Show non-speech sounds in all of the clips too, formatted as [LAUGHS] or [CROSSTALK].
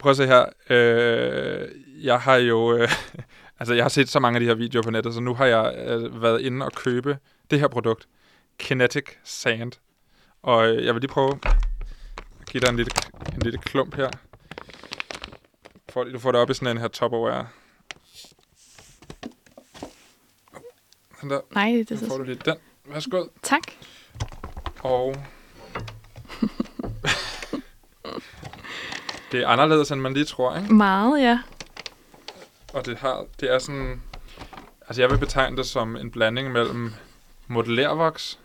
Prøv at se her. Øh, jeg har jo... Øh, [LAUGHS] altså, jeg har set så mange af de her videoer på nettet, så nu har jeg øh, været inde og købe det her produkt. Kinetic Sand. Og øh, jeg vil lige prøve at give dig en lille, en lille klump her. For, du får det op i sådan en her Tupperware. Den der. Nej, det er Så får du lige den. Værsgo. Tak. Og... [LAUGHS] det er anderledes, end man lige tror, ikke? Meget, ja. Og det, har, det er sådan... Altså, jeg vil betegne det som en blanding mellem modellærvoks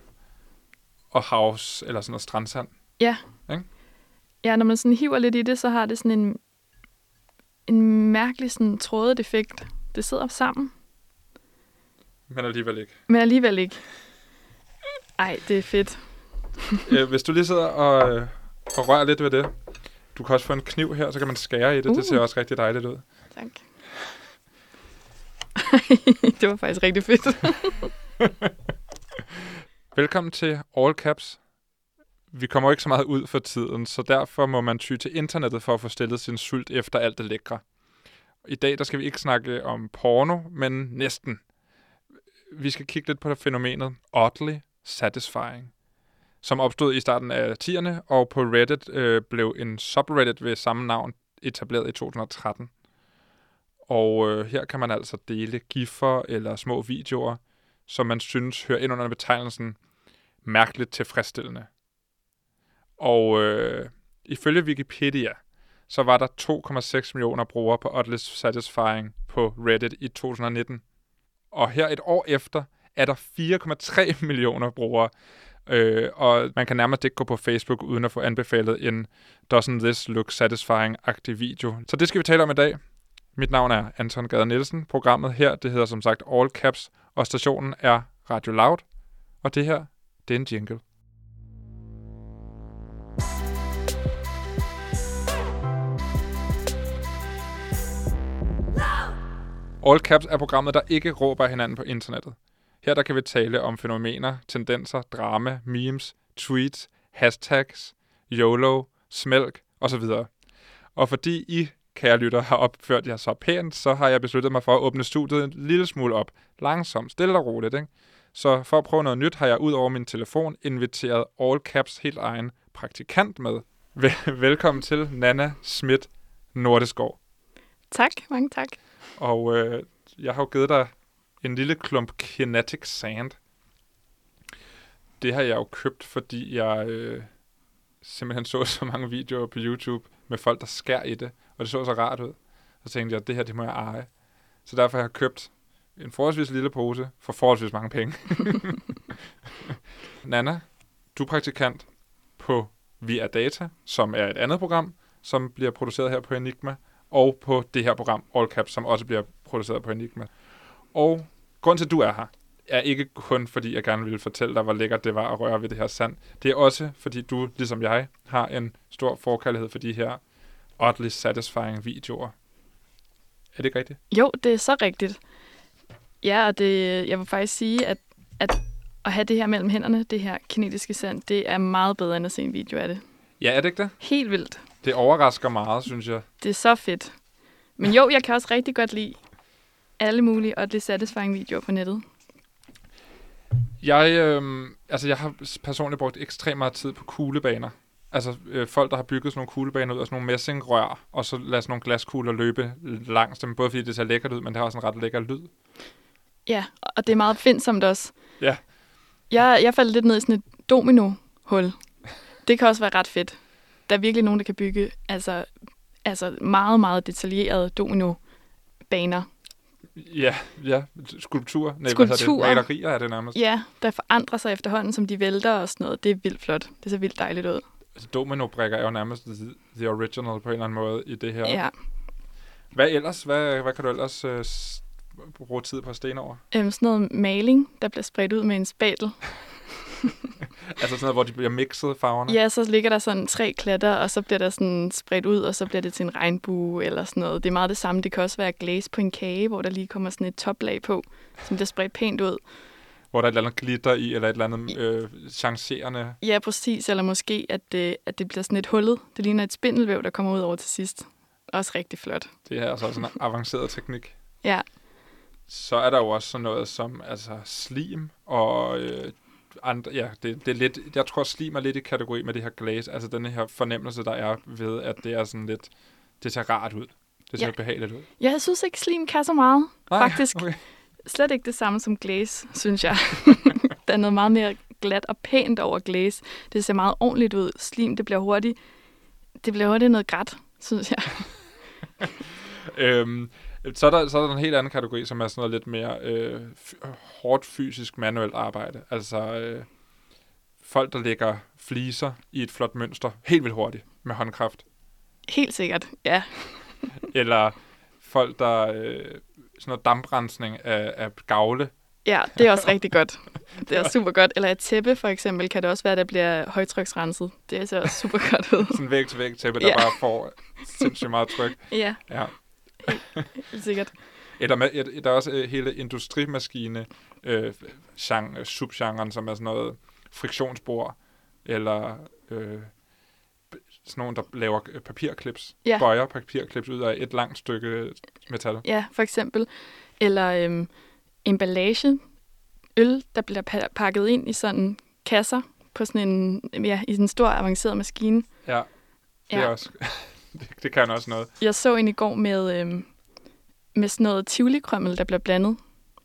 og havs, eller sådan noget strandsand. Ja. Ikke? Ja, når man sådan hiver lidt i det, så har det sådan en, en mærkelig sådan trådet effekt. Det sidder sammen, Men alligevel ikke. men alligevel ikke. Ej, det er fedt. øh, hvis du lige sidder og, øh, og rører lidt ved det, du kan også få en kniv her, så kan man skære i det. Uh. Det ser også rigtig dejligt ud. Tak. [LAUGHS] det var faktisk rigtig fedt. [LAUGHS] Velkommen til All Caps. Vi kommer ikke så meget ud for tiden, så derfor må man ty til internettet for at få stillet sin sult efter alt det lækre. I dag der skal vi ikke snakke om porno, men næsten. Vi skal kigge lidt på fænomenet oddly satisfying, som opstod i starten af 10'erne, og på Reddit øh, blev en subreddit ved samme navn etableret i 2013. Og øh, her kan man altså dele giffer eller små videoer, som man synes hører ind under betegnelsen mærkeligt tilfredsstillende. Og øh, ifølge Wikipedia, så var der 2,6 millioner brugere på Oddless Satisfying på Reddit i 2019. Og her et år efter er der 4,3 millioner brugere. Øh, og man kan nærmest ikke gå på Facebook uden at få anbefalet en Doesn't This Look Satisfying-agtig video. Så det skal vi tale om i dag. Mit navn er Anton Gade Nielsen. Programmet her, det hedder som sagt All Caps, og stationen er Radio Loud. Og det her, det er en jingle. All Caps er programmet, der ikke råber hinanden på internettet. Her der kan vi tale om fænomener, tendenser, drama, memes, tweets, hashtags, YOLO, smælk osv. Og fordi I, kære lytter, har opført jer så pænt, så har jeg besluttet mig for at åbne studiet en lille smule op. Langsomt, stille og roligt, ikke? Så for at prøve noget nyt, har jeg ud over min telefon inviteret All Caps helt egen praktikant med. Vel- Velkommen til Nana Schmidt Nordeskov. tak, mange tak. Og øh, jeg har jo givet dig en lille klump kinetic sand. Det har jeg jo købt, fordi jeg øh, simpelthen så så mange videoer på YouTube med folk, der skær i det, og det så så rart ud. Så tænkte jeg, at det her, det må jeg eje. Så derfor har jeg købt en forholdsvis lille pose for forholdsvis mange penge. [LAUGHS] Nana, du er praktikant på Via Data, som er et andet program, som bliver produceret her på Enigma, og på det her program, All Caps, som også bliver produceret på Enigma. Og grunden til, at du er her, er ikke kun fordi, jeg gerne ville fortælle dig, hvor lækkert det var at røre ved det her sand. Det er også fordi, du, ligesom jeg, har en stor forkærlighed for de her oddly satisfying videoer. Er det ikke rigtigt? Jo, det er så rigtigt. Ja, og det, jeg vil faktisk sige, at, at at have det her mellem hænderne, det her kinetiske sand, det er meget bedre end at se en video af det. Ja, er det ikke det? Helt vildt. Det overrasker meget, synes jeg. Det er så fedt. Men jo, jeg kan også rigtig godt lide alle mulige og det satisfying videoer på nettet. Jeg, øh, altså, jeg har personligt brugt ekstremt meget tid på kuglebaner. Altså øh, folk, der har bygget sådan nogle kuglebaner ud af sådan nogle messingrør, og så lader sådan nogle glaskugler løbe langs dem, både fordi det ser lækkert ud, men det har også en ret lækker lyd. Ja, og det er meget findsomt også. Ja. Jeg, jeg faldt lidt ned i sådan et domino-hul. Det kan også være ret fedt. Der er virkelig nogen, der kan bygge altså, altså meget, meget detaljerede domino-baner. Ja, ja. Skulptur. Nej, hvad Skulpturer. det? Malerier er det nærmest. Ja, der forandrer sig efterhånden, som de vælter og sådan noget. Det er vildt flot. Det ser vildt dejligt ud. Altså, domino-brikker er jo nærmest the, original på en eller anden måde i det her. Ja. Hvad ellers? Hvad, hvad kan du ellers øh, bruge tid på at sten over? Øhm, sådan noget maling, der bliver spredt ud med en spatel. [LAUGHS] [LAUGHS] Altså sådan noget, hvor de bliver mixet farverne? Ja, så ligger der sådan tre klatter, og så bliver der sådan spredt ud, og så bliver det til en regnbue eller sådan noget. Det er meget det samme. Det kan også være glaze på en kage, hvor der lige kommer sådan et toplag på, som bliver spredt pænt ud. Hvor der er et eller andet glitter i, eller et eller andet øh, chancerende... Ja, præcis. Eller måske, at det, at det bliver sådan et hullet. Det ligner et spindelvæv, der kommer ud over til sidst. Også rigtig flot. Det er altså sådan en avanceret teknik. Ja. Så er der jo også sådan noget som altså slim og øh, andre, ja, det, det er lidt, jeg tror slim er lidt i kategori med det her glaze, altså den her fornemmelse, der er ved, at det er sådan lidt, det ser rart ud. Det ser Ja. behageligt ud. Jeg synes ikke, slim kan så meget. Nej, Faktisk. Okay. Slet ikke det samme som glaze, synes jeg. [LAUGHS] der er noget meget mere glat og pænt over glaze. Det ser meget ordentligt ud. Slim, det bliver hurtigt, det bliver hurtigt noget grædt, synes jeg. [LAUGHS] Øhm, så, er der, så er der en helt anden kategori, som er sådan noget lidt mere øh, hårdt fysisk manuelt arbejde. Altså øh, folk, der lægger fliser i et flot mønster helt vildt hurtigt med håndkraft. Helt sikkert, ja. [LAUGHS] Eller folk, der øh, sådan noget damprensning af, af gavle. Ja, det er også rigtig godt. Det er super godt. Eller et tæppe, for eksempel, kan det også være, der bliver højtryksrenset. Det ser også super godt ud. [LAUGHS] Sådan væg til væg tæppe, der Ja. bare får sindssygt meget tryk. Ja, Ja. Helt [LAUGHS] sikkert. Eller der er også øh, hele industrimaskine øh, genre, subgenren, som er sådan noget friktionsbord, eller øh, sådan nogen, der laver øh, papirklips, Ja. bøjer papirklips ud af et langt stykke metal. Ja, for eksempel. Eller øhm, emballage. Øl, der bliver pa- pakket ind i sådan kasser på sådan en, ja, i sådan en stor avanceret maskine. Ja, det, er Ja. også, [LAUGHS] [LAUGHS] det, det kan også noget. Jeg så en i går med, øhm, med sådan noget tivoli-krømmel, der bliver blandet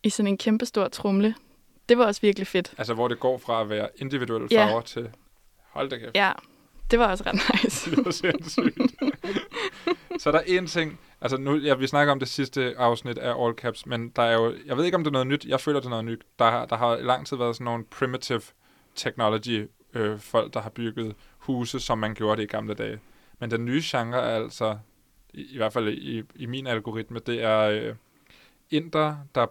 i sådan en kæmpe stor trumle. Det var også virkelig fedt. Altså, hvor det går fra at være individuelle Ja. farver til... Hold da kæft. Ja, det var også ret [LAUGHS] nice. Det var sindssygt. så er der en ting, altså nu, ja, vi snakker om det sidste afsnit af All Caps, men der er jo, jeg ved ikke om det er noget nyt, jeg føler det er noget nyt. Der, har- der har lang tid været sådan nogle primitive technology øh, folk, der har bygget huse, som man gjorde det i gamle dage. Men den nye genre er altså, i, i hvert fald i, i min algoritme, det er øh, inder, der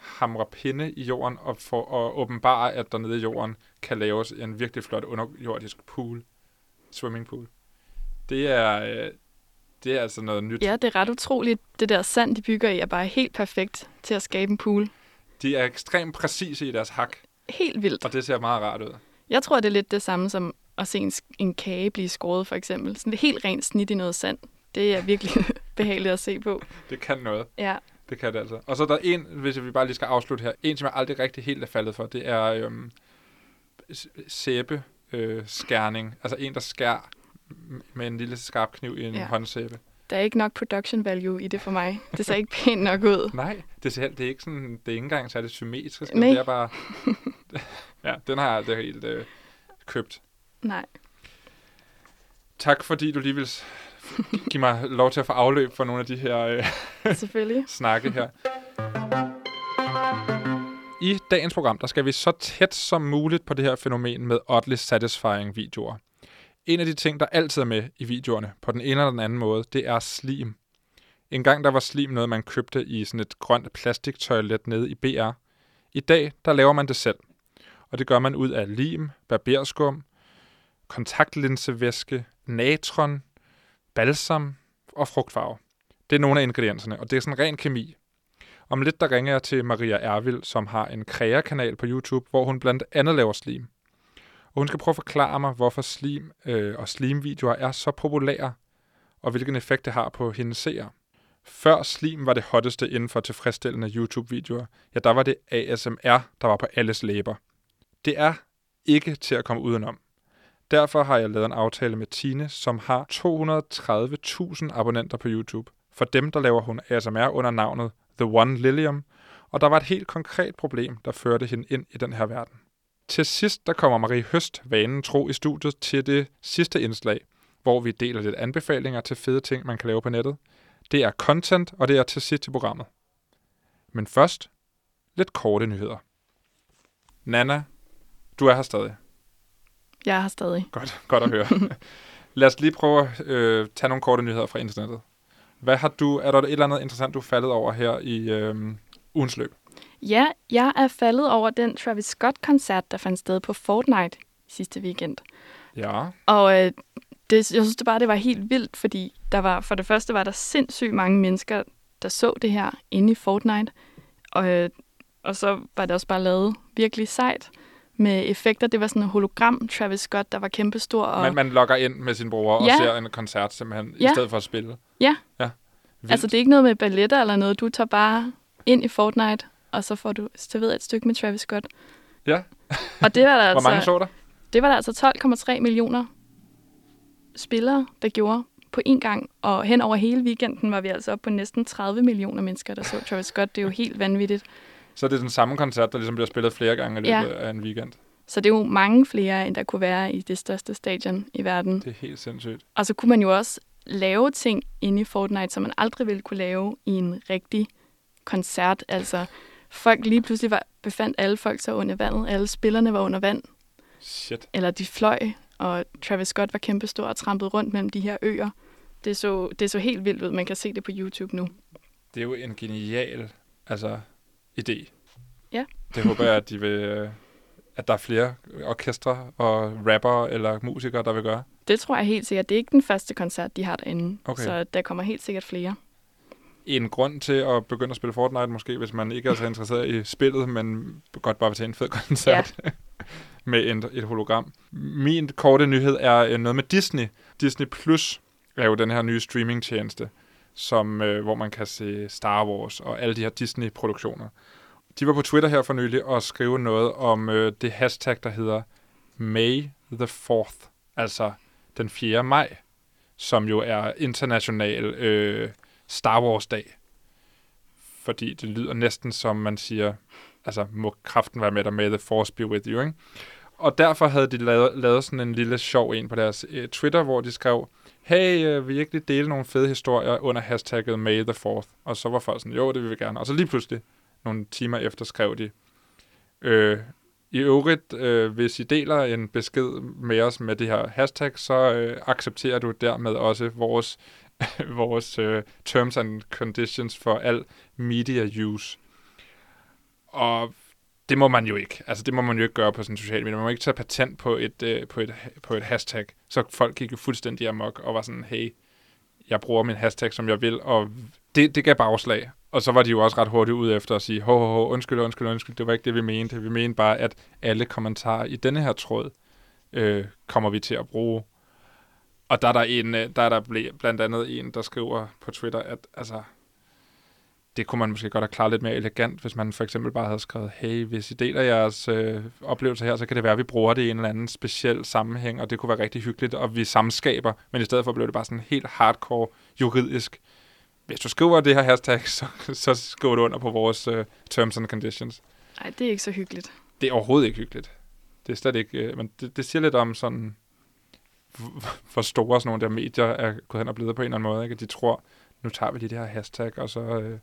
hamrer pinde i jorden og for at åbenbare, at der nede i jorden kan laves en virkelig flot underjordisk pool swimmingpool. Det er, øh, det er altså noget nyt. Ja, det er ret utroligt. Det der sand, de bygger i, er bare helt perfekt til at skabe en pool. De er ekstremt præcise i deres hak, Helt vildt. og det ser meget rart ud. Jeg tror, det er lidt det samme som at se en, en kage blive skåret, for eksempel. Sådan et helt rent snit i noget sand. Det er virkelig [LAUGHS] behageligt at se på. Det kan noget. Ja, Det kan det altså. Og så er der en, hvis vi bare lige skal afslutte her, en, som jeg aldrig rigtig helt er faldet for, det er øhm, sæbe øh, skærning. Altså en, der skærer med en lille skarp kniv i en ja. Håndsæbe. der er ikke nok production value i det for mig. Det ser ikke pænt nok ud. [LAUGHS] Nej, det, ser, det er ikke sådan, det er ikke engang særlig symmetrisk. Nej. Det er bare... [LAUGHS] ja, den har jeg aldrig helt øh, købt. Nej. Tak fordi du lige vil give mig lov til at få afløb for nogle af de her øh, Selvfølgelig. [LAUGHS] snakke her. I dagens program, der skal vi så tæt som muligt på det her fænomen med oddly satisfying videoer. En af de ting, der altid er med i videoerne, på den ene eller den anden måde, det er slim. En gang der var slim noget, man købte i sådan et grønt plastiktoilet nede i BR. I dag, der laver man det selv. Og det gør man ud af lim, barberskum, kontaktlinsevæske, natron, balsam og frugtfarve. Det er nogle af ingredienserne, og det er sådan ren kemi. Om lidt der ringer jeg til Maria Ervild, som har en kreakanal på YouTube, hvor hun blandt andet laver slim. Og hun skal prøve at forklare mig, hvorfor slim øh, og slimvideoer er så populære, og hvilken effekt det har på hendes seere. Før slim var det hotteste inden for tilfredsstillende YouTube-videoer, ja, der var det ASMR, der var på alles læber. Det er ikke til at komme udenom. Derfor har jeg lavet en aftale med Tine, som har 230.000 abonnenter på YouTube. For dem, der laver hun ASMR under navnet The One Lilium, og der var et helt konkret problem, der førte hende ind i den her verden. Til sidst, der kommer Marie Høst vanen tro i studiet til det sidste indslag, hvor vi deler lidt anbefalinger til fede ting, man kan lave på nettet. Det er content, og det er til sidst i programmet. Men først, lidt korte nyheder. Nana, du er her stadig. Jeg er stadig. Godt, godt at høre. [LAUGHS] Lad os lige prøve at øh, tage nogle korte nyheder fra internettet. Hvad har du, er der et eller andet interessant, du er faldet over her i øh, ugens løb? Ja, jeg er faldet over den Travis Scott-koncert, der fandt sted på Fortnite sidste weekend. Ja, Og øh, det, jeg synes det bare, det var helt vildt, fordi der var, for det første var der sindssygt mange mennesker, der så det her inde i Fortnite. Og, øh, og så var det også bare lavet virkelig sejt med effekter. Det var sådan en hologram Travis Scott, der var kæmpestor. Og... Man, man logger ind med sin bror Ja. og ser en koncert simpelthen, Ja. i stedet for at spille. Ja. ja. Vildt. Altså, det er ikke noget med balletter eller noget. Du tager bare ind i Fortnite, og så får du serveret et stykke med Travis Scott. Ja. Og det var der [LAUGHS] Hvor altså, mange så der? det var der altså 12,3 millioner spillere, der gjorde på én gang. Og hen over hele weekenden var vi altså oppe på næsten 30 millioner mennesker, der så Travis Scott. Det er jo helt vanvittigt. Så er det den samme koncert, der ligesom bliver spillet flere gange i løbet Ja. af en weekend. Så det er jo mange flere, end der kunne være i det største stadion i verden. Det er helt sindssygt. Og så kunne man jo også lave ting inde i Fortnite, som man aldrig ville kunne lave i en rigtig koncert. Altså, folk lige pludselig var, befandt alle folk sig under vandet. Alle spillerne var under vand, Shit. eller de fløj, og Travis Scott var kæmpestor og trampede rundt mellem de her øer. Det så, det så helt vildt ud. Man kan se det på YouTube nu. Det er jo en genial altså, idé. Ja. Det håber jeg, at de vil, øh, at der er flere orkestre og rapper eller musikere, der vil gøre. Det tror jeg helt sikkert. Det er ikke den første koncert, de har derinde. Okay. Så der kommer helt sikkert flere. En grund til at begynde at spille Fortnite, måske, hvis man ikke er så interesseret i spillet, men godt bare vil til en fed koncert ja. [LAUGHS] med en, et hologram. Min korte nyhed er øh, noget med Disney. Disney Plus er jo den her nye streamingtjeneste, som, øh, hvor man kan se Star Wars og alle de her Disney-produktioner. De var på Twitter her for nylig og skrive noget om øh, det hashtag, der hedder May the 4th, altså den 4. maj, som jo er international øh, Star Wars-dag. Fordi det lyder næsten som man siger, altså må kraften være med dig, may the force be with you, ikke? Og derfor havde de lavet, lavet sådan en lille sjov en på deres øh, Twitter, hvor de skrev, hey, øh, vil I ikke lige dele nogle fede historier under hashtagget May the 4th? Og så var folk sådan, jo, det vil vi gerne. Og så lige pludselig, nogle timer efter, skrev de, øh, i øvrigt, øh, hvis I deler en besked med os med det her hashtag, så øh, accepterer du dermed også vores, [LAUGHS] vores øh, terms and conditions for al media use. Og det må man jo ikke. Altså, det må man jo ikke gøre på sådan sociale medier. Man må ikke tage patent på et, øh, på et, på et hashtag. Så folk gik jo fuldstændig amok og var sådan, hey, jeg bruger min hashtag, som jeg vil, og det, det gav bagslag. Og så var de jo også ret hurtigt ude efter at sige, ho, ho, ho, undskyld, undskyld, undskyld, det var ikke det, vi mente. Vi mente bare, at alle kommentarer i denne her tråd øh, kommer vi til at bruge. Og der er der, en, øh, der, er der blandt andet en, der skriver på Twitter, at altså, det kunne man måske godt have klaret lidt mere elegant, hvis man for eksempel bare havde skrevet, hey, hvis I deler jeres øh, oplevelser her, så kan det være, at vi bruger det i en eller anden speciel sammenhæng, og det kunne være rigtig hyggeligt, og vi samskaber, men i stedet for blev det bare sådan helt hardcore juridisk. Hvis du skriver det her hashtag, så, så skriver du under på vores øh, terms and conditions. Nej, det er ikke så hyggeligt. Det er overhovedet ikke hyggeligt. Det er slet ikke, øh, men det, det siger lidt om sådan, hvor- store sådan nogle der medier er gået hen og blevet på en eller anden måde, ikke? At de tror, nu tager vi lige det her hashtag, og så øh,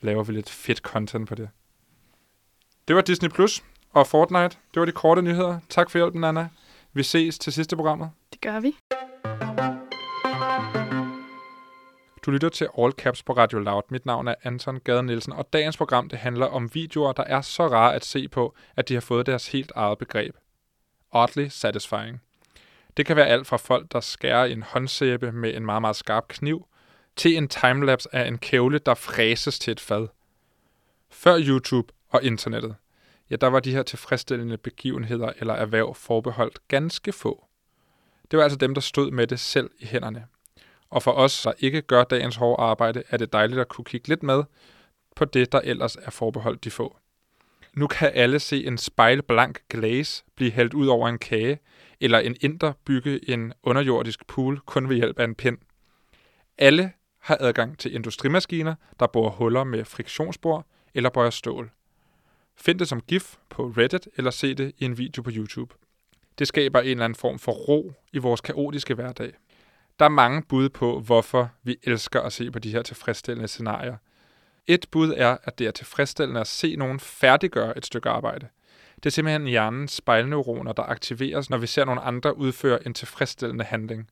laver vi lidt fedt content på det. Det var Disney Plus og Fortnite. Det var de korte nyheder. Tak for hjælpen, Anna. Vi ses til sidste programmet. Det gør vi. Du lytter til All Caps på Radio Loud. Mit navn er Anton Gade Nielsen, og dagens program det handler om videoer, der er så rare at se på, at de har fået deres helt eget begreb. Oddly satisfying. Det kan være alt fra folk, der skærer en håndsæbe med en meget, meget skarp kniv, til en timelapse af en kævle, der fræses til et fad. Før YouTube og internettet, ja, der var de her tilfredsstillende begivenheder eller erhverv forbeholdt ganske få. Det var altså dem, der stod med det selv i hænderne. Og for os, der ikke gør dagens hårde arbejde, er det dejligt at kunne kigge lidt med på det, der ellers er forbeholdt de få. Nu kan alle se en spejlblank glaze blive hældt ud over en kage, eller en inder bygge en underjordisk pool kun ved hjælp af en pind. Alle har adgang til industrimaskiner, der borer huller med friktionsbor eller bøjer stål. Find det som gif på Reddit eller se det i en video på YouTube. Det skaber en eller anden form for ro i vores kaotiske hverdag. Der er mange bud på, hvorfor vi elsker at se på de her tilfredsstillende scenarier. Et bud er, at det er tilfredsstillende at se nogen færdiggøre et stykke arbejde. Det er simpelthen hjernens spejlneuroner, der aktiveres, når vi ser nogle andre udføre en tilfredsstillende handling.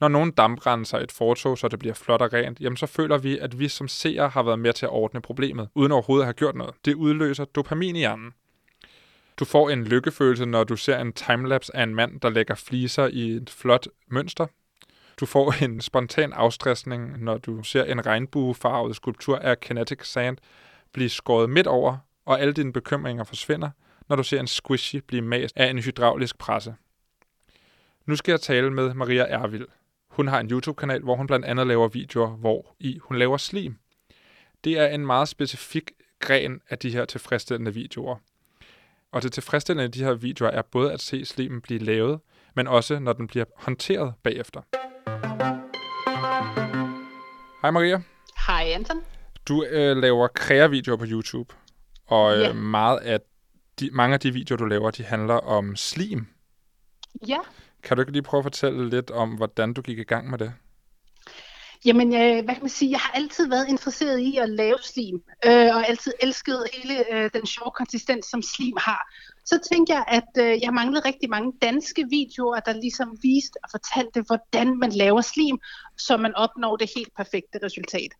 Når nogen damprenser et fortog, så det bliver flot og rent, jamen så føler vi, at vi som seere har været med til at ordne problemet, uden overhovedet at have gjort noget. Det udløser dopamin i hjernen. Du får en lykkefølelse, når du ser en timelapse af en mand, der lægger fliser i et flot mønster. Du får en spontan afstressning, når du ser en regnbuefarvet skulptur af kinetic sand blive skåret midt over, og alle dine bekymringer forsvinder, når du ser en squishy blive mast af en hydraulisk presse. Nu skal jeg tale med Maria Ervild. Hun har en YouTube-kanal, hvor hun blandt andet laver videoer, hvor i hun laver slim. Det er en meget specifik gren af de her tilfredsstillende videoer. Og det tilfredsstillende i de her videoer er både at se slimen blive lavet, men også når den bliver håndteret bagefter. Hej Maria. Hej Anton. Du øh, laver kreavideoer på YouTube, og øh, Ja. meget af de, mange af de videoer, du laver, de handler om slim. Ja, kan du ikke lige prøve at fortælle lidt om, hvordan du gik i gang med det? jamen øh, hvad kan man sige, jeg har altid været interesseret i at lave slim, øh, og altid elsket hele øh, den sjove konsistens, som slim har. Så tænkte jeg, at øh, jeg manglede rigtig mange danske videoer, der ligesom viste og fortalte, hvordan man laver slim, så man opnår det helt perfekte resultat.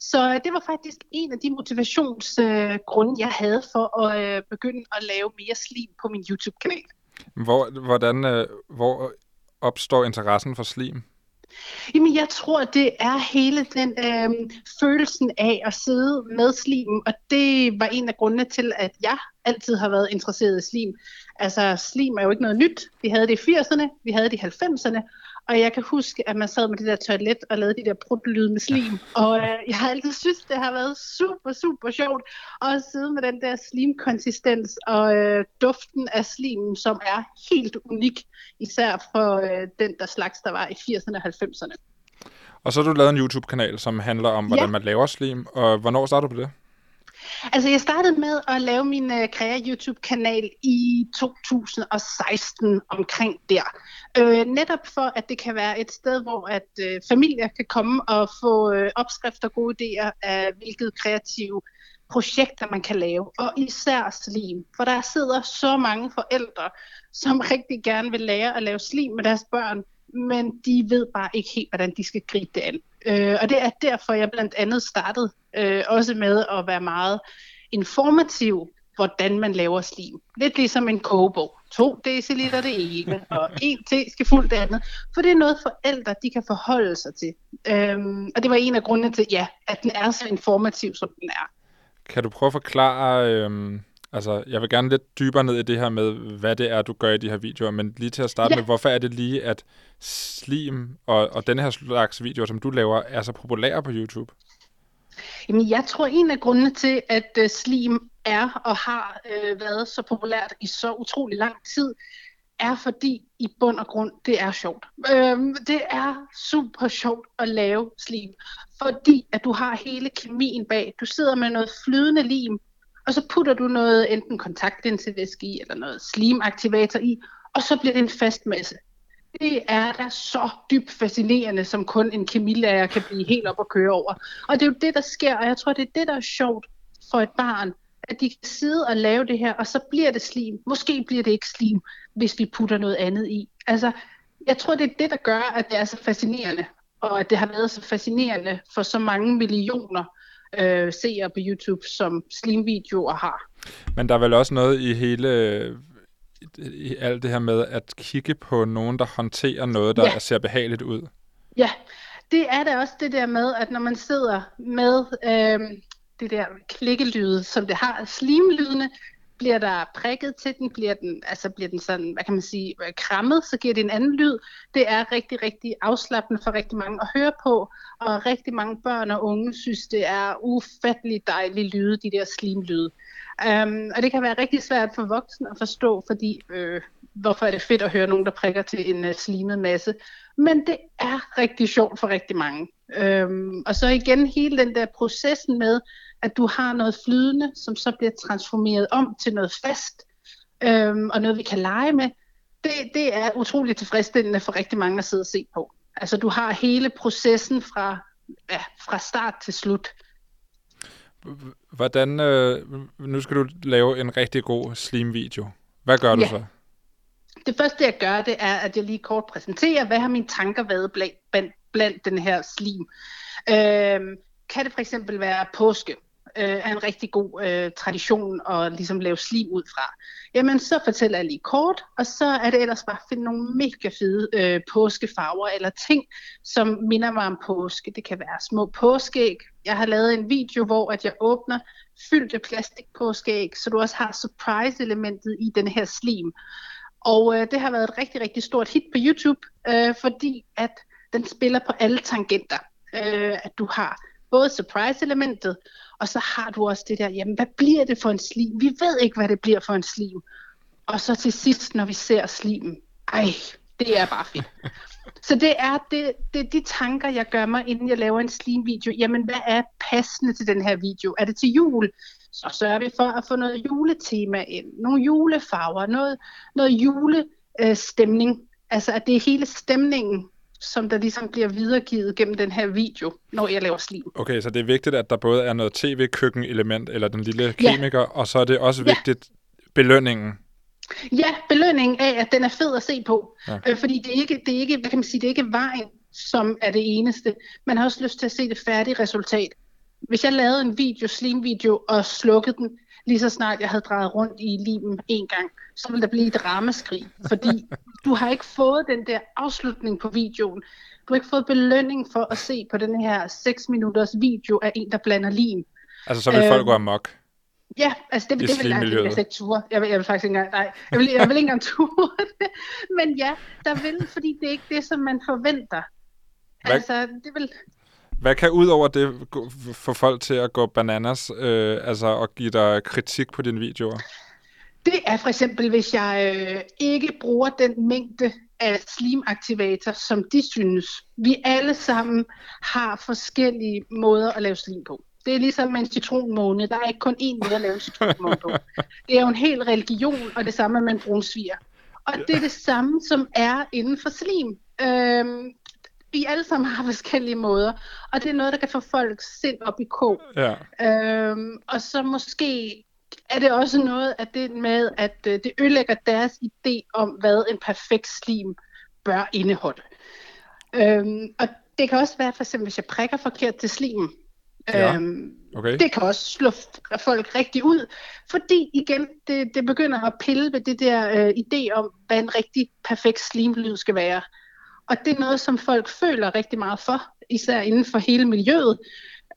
Så øh, det var faktisk en af de motivationsgrunde, øh, jeg havde for at øh, begynde at lave mere slim på min YouTube-kanal. Hvor, hvordan, øh, hvor opstår interessen for slim? Jamen, jeg tror, det er hele den øh, følelsen af at sidde med slimen, og det var en af grundene til, at jeg altid har været interesseret i slim. Altså, slim er jo ikke noget nyt. Vi havde det i 80'erne, vi havde det i 90'erne, og jeg kan huske, at man sad med det der toilet og lavede de der prutlyde med slim. [LAUGHS] Og øh, jeg har altid synes, det har været super, super sjovt at sidde med den der slimkonsistens og øh, duften af slimen, som er helt unik, især for øh, den der slags, der var i 80'erne og 90'erne. Og så har du lavet en YouTube-kanal, som handler om, hvordan Ja. man laver slim. Og hvornår startede du på det? Altså, jeg startede med at lave min øh, uh, Krea YouTube-kanal i 2016 omkring der. Øh, netop for, at det kan være et sted, hvor at øh, familier kan komme og få øh, opskrifter og gode idéer af, hvilket kreative projekter man kan lave, og især slim. For der sidder så mange forældre, som [LAUGHS] rigtig gerne vil lære at lave slim med deres børn, men de ved bare ikke helt, hvordan de skal gribe det an. Øh, og det er derfor, jeg blandt andet startede øh, også med at være meget informativ, hvordan man laver slim. Lidt ligesom en kogebog. 2 dl det ene, [LAUGHS] og 1 teskefuld det andet. For det er noget forældre, de kan forholde sig til. Øhm, og det var en af grundene til, ja, at den er så informativ, som den er. Kan du prøve at forklare... Øhm, altså, jeg vil gerne lidt dybere ned i det her med, hvad det er, du gør i de her videoer. Men lige til at starte Ja. med, hvorfor er det lige, at slim og, og den her slags videoer, som du laver, er så populære på YouTube? Jamen, jeg tror, en af grundene til, at øh, slim er og har øh, været så populært i så utrolig lang tid, er fordi i bund og grund, det er sjovt. Øhm, det er super sjovt at lave slim, fordi at du har hele kemien bag. Du sidder med noget flydende lim, og så putter du noget enten kontaktlinsevæske i, eller noget slimaktivator i, og så bliver det en fast masse. Det er da så dybt fascinerende, som kun en kemilærer kan blive helt op og køre over. Og det er jo det, der sker, og jeg tror, det er det, der er sjovt for et barn, at de kan sidde og lave det her, og så bliver det slim. Måske bliver det ikke slim, hvis vi putter noget andet i. Altså, jeg tror, det er det, der gør, at det er så fascinerende, og at det har været så fascinerende for så mange millioner øh, seere på YouTube, som slimvideoer har. Men der er vel også noget i hele i alt det her med at kigge på nogen, der håndterer noget, der Ja. ser behageligt ud. Ja, det er da også det der med, at når man sidder med øh, det der klikkelyde, som det har, slimlydene, bliver der prikket til den, bliver den, altså bliver den sådan, hvad kan man sige, øh, krammet, så giver det en anden lyd. Det er rigtig, rigtig afslappende for rigtig mange at høre på, og rigtig mange børn og unge synes, det er ufattelig dejlige lyde, de der slimlyde. Um, og det kan være rigtig svært for voksne at forstå, fordi øh, hvorfor er det fedt at høre nogen, der prikker til en uh, slimet masse. Men det er rigtig sjovt for rigtig mange. Um, og så igen hele den der processen med, at du har noget flydende, som så bliver transformeret om til noget fast, um, og noget vi kan lege med. Det, det er utroligt tilfredsstillende for rigtig mange at sidde og se på. Altså du har hele processen fra, ja, fra start til slut. Hvordan, øh, nu skal du lave en rigtig god slim-video. Hvad gør du Ja. så? Det første, jeg gør, det er, at jeg lige kort præsenterer, hvad har mine tanker været blandt, blandt, blandt den her slim. Øhm, kan det for eksempel være påske? Øh, er en rigtig god øh, tradition at ligesom lave slim ud fra. Jamen, så fortæller jeg lige kort, og så er det ellers bare at finde nogle mega fede øh, påskefarver eller ting, som minder mig om påske. Det kan være små påskeæg. Jeg har lavet en video, hvor at jeg åbner fyldte plastikpåskeæg, så du også har surprise-elementet i den her slim. Og øh, det har været et rigtig, rigtig stort hit på YouTube, øh, fordi at den spiller på alle tangenter. Øh, at du har både surprise-elementet, og så har du også det der, jamen hvad bliver det for en slim? Vi ved ikke, hvad det bliver for en slim. Og så til sidst, når vi ser slimen, ej, det er bare fedt. [LAUGHS] Så det er, det, det er de tanker, jeg gør mig, inden jeg laver en slim-video. Jamen, hvad er passende til den her video? Er det til jul? Så sørger vi for at få noget juletema ind, nogle julefarver, noget, noget julestemning. Altså, at det er hele stemningen, som der ligesom bliver videregivet gennem den her video, når jeg laver slim. Okay, så det er vigtigt, at der både er noget tv-køkken-element, eller den lille kemiker, ja. og så er det også vigtigt ja. belønningen. Ja, belønningen af, at den er fed at se på. Ja. Øh, fordi det er, ikke, det, er ikke, hvad kan man sige, det er ikke vejen, som er det eneste. Man har også lyst til at se det færdige resultat. Hvis jeg lavede en video, slim-video, og slukkede den, lige så snart jeg havde drejet rundt i limen en gang, så ville der blive et rammeskrig, fordi du har ikke fået den der afslutning på videoen. Du har ikke fået belønning for at se på den her 6 minutters video af en, der blander lim. Altså så vil øh, folk gå amok? Ja, altså det, det, det vil jeg, jeg ikke ture. Jeg vil, jeg vil faktisk ikke engang, nej, jeg vil, jeg vil ikke engang [LAUGHS] ture det. Men ja, der vil, fordi det er ikke det, som man forventer. Hvad, altså, det vil... Hvad kan ud over det få folk til at gå bananas, øh, altså og give dig kritik på dine videoer? Det er for eksempel, hvis jeg øh, ikke bruger den mængde af slimaktivator, som de synes. Vi alle sammen har forskellige måder at lave slim på. Det er ligesom med en citronmåne. Der er ikke kun én måde at lave en citronmåne på. [LAUGHS] Det er jo en hel religion, og det samme med en brunsviger. Og det er det samme, som er inden for slim. Øhm, vi alle sammen [LAUGHS] har forskellige måder, og det er noget, der kan få folk sind op i kog. Ja. Øhm, og så måske er det også noget af det med, at øh, det ødelægger deres idé om, hvad en perfekt slim bør indeholde. Øhm, og det kan også være, for eksempel, hvis jeg prikker forkert til slimen. Ja. Øhm, okay. Det kan også slå folk rigtig ud, fordi igen, det, det begynder at pille ved det der øh, idé om, hvad en rigtig perfekt slimlyd skal være. Og det er noget, som folk føler rigtig meget for, især inden for hele miljøet.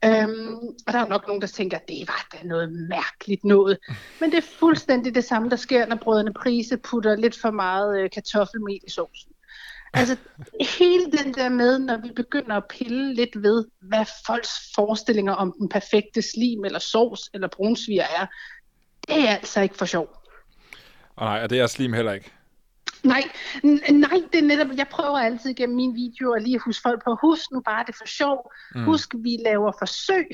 Øhm, og der er nok nogen, der tænker, at det var da noget mærkeligt noget. Men det er fuldstændig det samme, der sker, når brødrene Prise putter lidt for meget øh, kartoffelmel i sovsen. Altså hele den der med, når vi begynder at pille lidt ved, hvad folks forestillinger om den perfekte slim, eller sovs, eller brunsviger er, det er altså ikke for sjov. Og nej, og det er slim heller ikke. Nej, nej, det er netop, jeg prøver altid gennem mine videoer lige at huske folk på, husk nu bare det for sjov, mm. husk vi laver forsøg,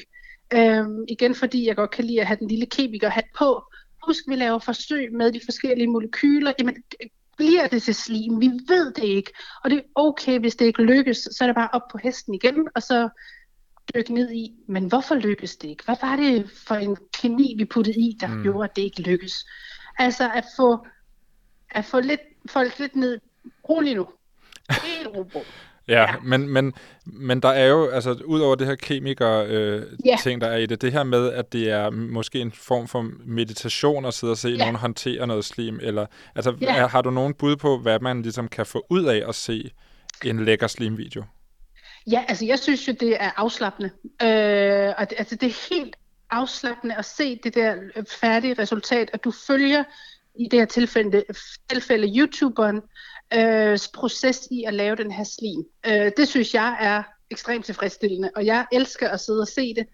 øhm, igen fordi jeg godt kan lide at have den lille kemiker hat på, husk vi laver forsøg med de forskellige molekyler, jamen bliver det til slim, vi ved det ikke, og det er okay, hvis det ikke lykkes, så er det bare op på hesten igen, og så dykke ned i, men hvorfor lykkes det ikke? Hvad var det for en kemi, vi puttede i, der mm. gjorde, at det ikke lykkes? Altså at få, at få lidt folk lidt ned. Rolig nu. Helt ro [LAUGHS] Ja, ja. Men, men, men der er jo, altså ud over det her kemiker-ting, øh, ja. der er i det, det her med, at det er måske en form for meditation at sidde og se ja. nogen håndtere noget slim, eller altså ja. er, har du nogen bud på, hvad man ligesom kan få ud af at se en lækker slim-video? Ja, altså jeg synes jo, det er afslappende. Øh, og det, altså det er helt afslappende at se det der færdige resultat, at du følger i det her tilfælde, tilfælde YouTuberen øh, proces i at lave den her slim. Øh, det synes jeg er ekstremt tilfredsstillende, og jeg elsker at sidde og se det.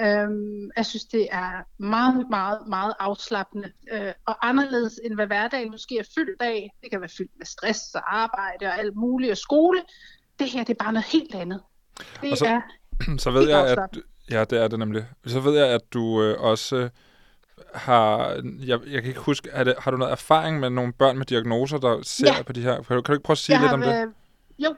Øh, jeg synes, det er meget, meget, meget afslappende øh, og anderledes end hvad hverdagen måske er fyldt af. Det kan være fyldt med stress og arbejde og alt muligt og skole. Det her, det er bare noget helt andet. Det så, er [CLEARS THROAT] så ved jeg, at, ja, det er det nemlig. Så ved jeg, at du øh, også har, jeg, jeg kan ikke huske, er det, har du noget erfaring med nogle børn med diagnoser, der ser ja. på de her? Kan du, kan du ikke prøve at sige jeg lidt om det? Jo,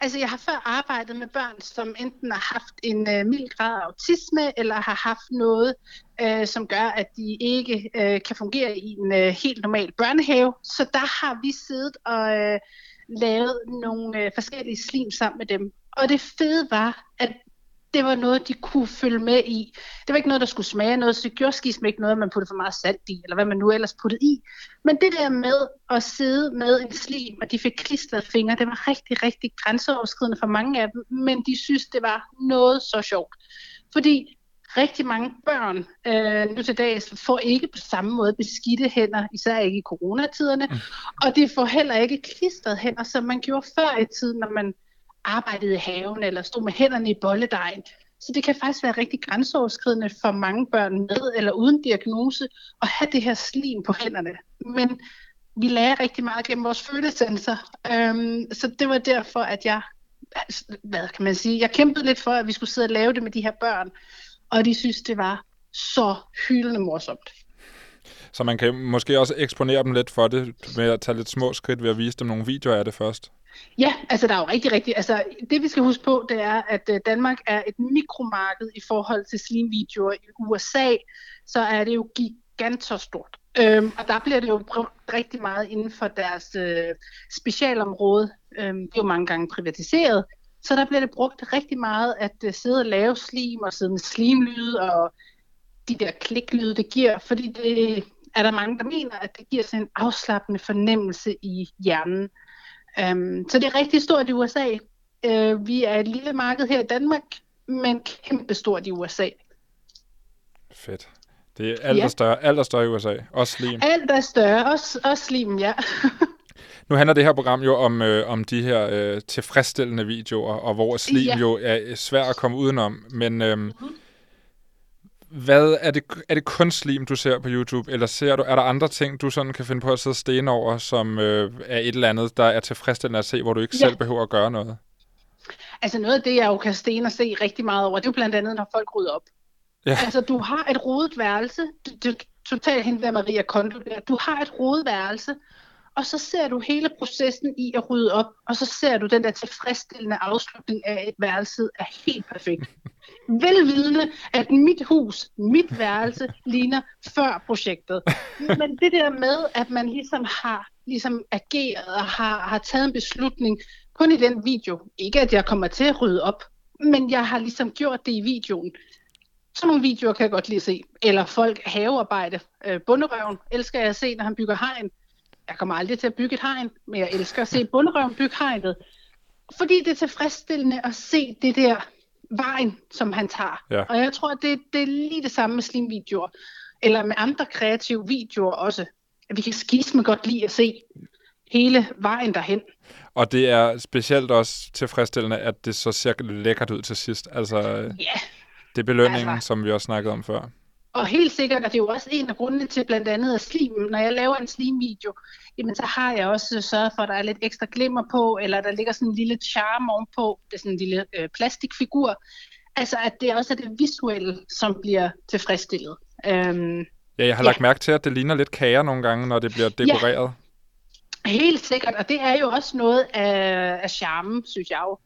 altså jeg har før arbejdet med børn, som enten har haft en uh, mild grad af autisme, eller har haft noget, uh, som gør, at de ikke uh, kan fungere i en uh, helt normal børnehave. Så der har vi siddet og uh, lavet nogle uh, forskellige slim sammen med dem. Og det fede var, at det var noget, de kunne følge med i. Det var ikke noget, der skulle smage noget, så det gjorde skism ikke noget, at man puttede for meget salt i, eller hvad man nu ellers puttede i. Men det der med at sidde med en slim, og de fik klistret fingre, det var rigtig, rigtig grænseoverskridende for mange af dem, men de synes, det var noget så sjovt. Fordi rigtig mange børn øh, nu til dags får ikke på samme måde beskidte hænder, især ikke i coronatiderne, mm. og de får heller ikke klistret hænder, som man gjorde før i tiden, når man arbejdede i haven eller stod med hænderne i bolledejen. Så det kan faktisk være rigtig grænseoverskridende for mange børn med eller uden diagnose at have det her slim på hænderne. Men vi lærer rigtig meget gennem vores følesensor, øhm, så det var derfor, at jeg, altså, hvad kan man sige, jeg kæmpede lidt for, at vi skulle sidde og lave det med de her børn, og de synes, det var så hyldende morsomt. Så man kan måske også eksponere dem lidt for det, med at tage lidt små skridt ved at vise dem nogle videoer af det først? Ja, altså der er jo rigtig, rigtig, altså det vi skal huske på, det er, at øh, Danmark er et mikromarked i forhold til slimvideoer. I USA, så er det jo gigantostort. Øhm, og der bliver det jo brugt rigtig meget inden for deres øh, specialområde. Øhm, det er jo mange gange privatiseret. Så der bliver det brugt rigtig meget at øh, sidde og lave slim og sidde med slimlyde og de der kliklyde, det giver. Fordi det er der mange, der mener, at det giver sådan en afslappende fornemmelse i hjernen. Um, så det er rigtig stort i USA. Uh, vi er et lille marked her i Danmark, men kæmpe stort i USA. Fedt. Det er alt, ja. er større, alt er større i USA. Også slim. Alt er større. Også, også slim, ja. [LAUGHS] Nu handler det her program jo om, øh, om de her øh, tilfredsstillende videoer, og hvor slim ja. jo er svært at komme udenom. Men øh, mm-hmm. Hvad er det, er det kun slim, du ser på YouTube, eller ser du, er der andre ting, du sådan kan finde på at sidde sten over, som øh, er et eller andet, der er tilfredsstillende at se, hvor du ikke ja. selv behøver at gøre noget? Altså noget af det, jeg jo kan sten og se rigtig meget over, det er jo blandt andet, når folk rydder op. Ja. Altså du har et rodet værelse, du, du totalt hende der Maria Kondo der, du har et rodet værelse, og så ser du hele processen i at rydde op, og så ser du den der tilfredsstillende afslutning af, at værelset er helt perfekt. [LAUGHS] Velvidende, at mit hus, mit værelse, ligner før projektet. [LAUGHS] Men det der med, at man ligesom har ligesom ageret og har, har taget en beslutning, kun i den video, ikke at jeg kommer til at rydde op, men jeg har ligesom gjort det i videoen. Sådan nogle videoer kan jeg godt lide at se. Eller folk havearbejde. Øh, bunderøven elsker jeg at se, når han bygger hegn jeg kommer aldrig til at bygge et hegn, men jeg elsker at se bunderøven bygge hegnet. Fordi det er tilfredsstillende at se det der vejen, som han tager. Ja. Og jeg tror, det, det er lige det samme med slimvideoer. Eller med andre kreative videoer også. At vi kan skisme godt lide at se hele vejen derhen. Og det er specielt også tilfredsstillende, at det så ser lækkert ud til sidst. Altså, ja. det er belønningen, altså, som vi også snakkede om før. Og helt sikkert, at det er jo også en af grundene til blandt andet at slim. Når jeg laver en slimvideo, jamen så har jeg også sørget for, at der er lidt ekstra glimmer på, eller der ligger sådan en lille charme ovenpå. Det er sådan en lille øh, plastikfigur. Altså at det også er det visuelle, som bliver tilfredsstillet. Øhm, ja, jeg har lagt ja. mærke til, at det ligner lidt kager nogle gange, når det bliver dekoreret. Ja, helt sikkert, og det er jo også noget af, af charmen, synes jeg jo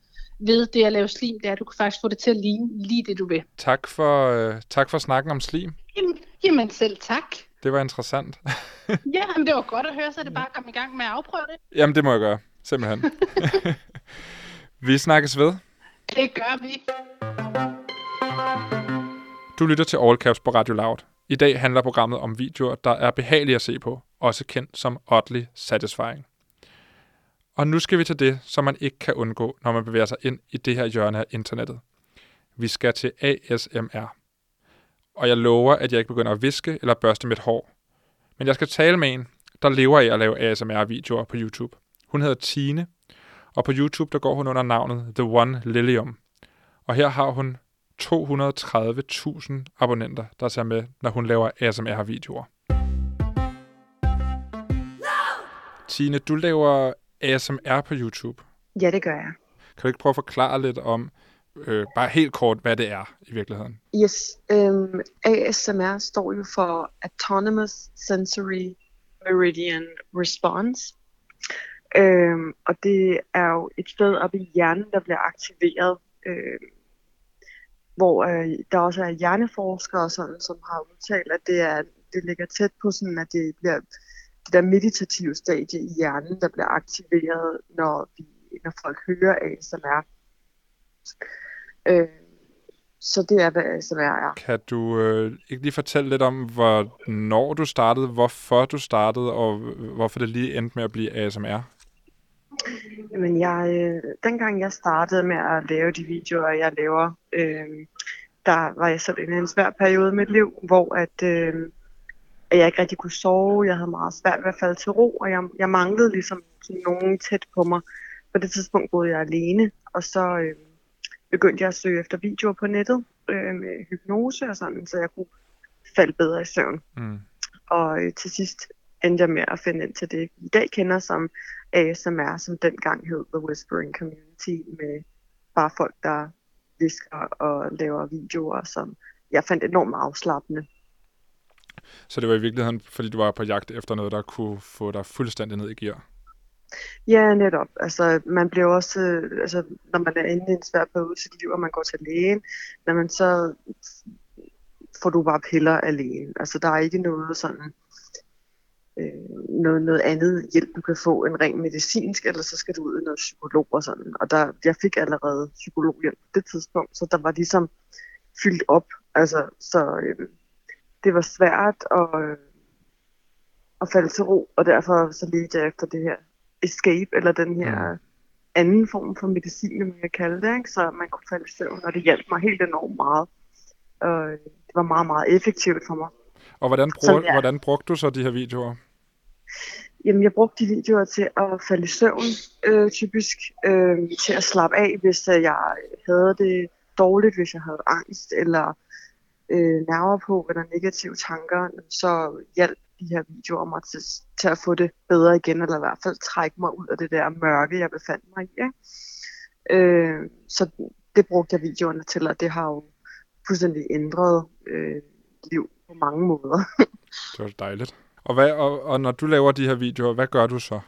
ved det at lave slim, det er, at du kan faktisk få det til at ligne lige det, du vil. Tak for, øh, tak for snakken om slim. Jamen, jamen selv tak. Det var interessant. [LAUGHS] ja, men det var godt at høre, så det bare kom i gang med at afprøve det. Jamen, det må jeg gøre. Simpelthen. [LAUGHS] vi snakkes ved. Det gør vi. Du lytter til All Caps på Radio Loud. I dag handler programmet om videoer, der er behagelige at se på, også kendt som oddly satisfying. Og nu skal vi til det, som man ikke kan undgå, når man bevæger sig ind i det her hjørne af internettet. Vi skal til ASMR. Og jeg lover, at jeg ikke begynder at viske eller børste mit hår. Men jeg skal tale med en, der lever af at lave ASMR-videoer på YouTube. Hun hedder Tine, og på YouTube der går hun under navnet The One Lilium. Og her har hun 230.000 abonnenter, der ser med, når hun laver ASMR-videoer. Tine, du laver ASMR på YouTube? Ja, det gør jeg. Kan du ikke prøve at forklare lidt om, øh, bare helt kort, hvad det er i virkeligheden? Yes, um, ASMR står jo for Autonomous Sensory Meridian Response. Um, og det er jo et sted oppe i hjernen, der bliver aktiveret, øh, hvor øh, der også er hjerneforskere, sådan, som har udtalt, at det, er, det ligger tæt på sådan, at det bliver det der meditative stadie i hjernen, der bliver aktiveret, når, vi, når folk hører ASMR. Øh, så det er, hvad ASMR er. Kan du øh, ikke lige fortælle lidt om, hvornår du startede, hvorfor du startede, og hvorfor det lige endte med at blive ASMR? Men jeg, øh, dengang jeg startede med at lave de videoer, jeg laver, øh, der var jeg sådan i en svær periode i mit liv, hvor at, øh, at jeg ikke rigtig kunne sove. Jeg havde meget svært ved at falde til ro, og jeg, jeg manglede ligesom nogen tæt på mig. På det tidspunkt boede jeg alene, og så øh, begyndte jeg at søge efter videoer på nettet øh, med hypnose og sådan, så jeg kunne falde bedre i søvn. Mm. Og øh, til sidst endte jeg med at finde ind til det, vi i dag kender som ASMR, som dengang hed The Whispering Community, med bare folk, der visker og laver videoer, som jeg fandt enormt afslappende. Så det var i virkeligheden, fordi du var på jagt efter noget, der kunne få dig fuldstændig ned i gear? Ja, netop. Altså, man bliver også, øh, altså, når man er inde i en svær periode i sit liv, og man går til lægen, når man så får du bare piller alene. Altså, der er ikke noget sådan, øh, noget, noget andet hjælp, du kan få end rent medicinsk, eller så skal du ud i noget psykolog og sådan. Og der, jeg fik allerede psykologhjælp på det tidspunkt, så der var ligesom fyldt op. Altså, så øh, det var svært at, øh, at falde til ro, og derfor så ledte jeg efter det her escape, eller den her anden form for medicin, man kan kalde det, ikke? så man kunne falde i søvn, og det hjalp mig helt enormt meget. Og øh, det var meget, meget effektivt for mig. Og hvordan, bruger, Som, ja. hvordan brugte du så de her videoer? Jamen, jeg brugte de videoer til at falde i søvn, øh, typisk, øh, til at slappe af, hvis øh, jeg havde det dårligt, hvis jeg havde angst, eller øh, nerver på, eller negative tanker, så hjalp de her videoer mig til, til at få det bedre igen, eller i hvert fald trække mig ud af det der mørke, jeg befandt mig i. Ikke? Øh, så det brugte jeg videoerne til, og det har jo fuldstændig ændret øh, liv på mange måder. [LAUGHS] Det var dejligt. Og, hvad, og, og når du laver de her videoer, hvad gør du så?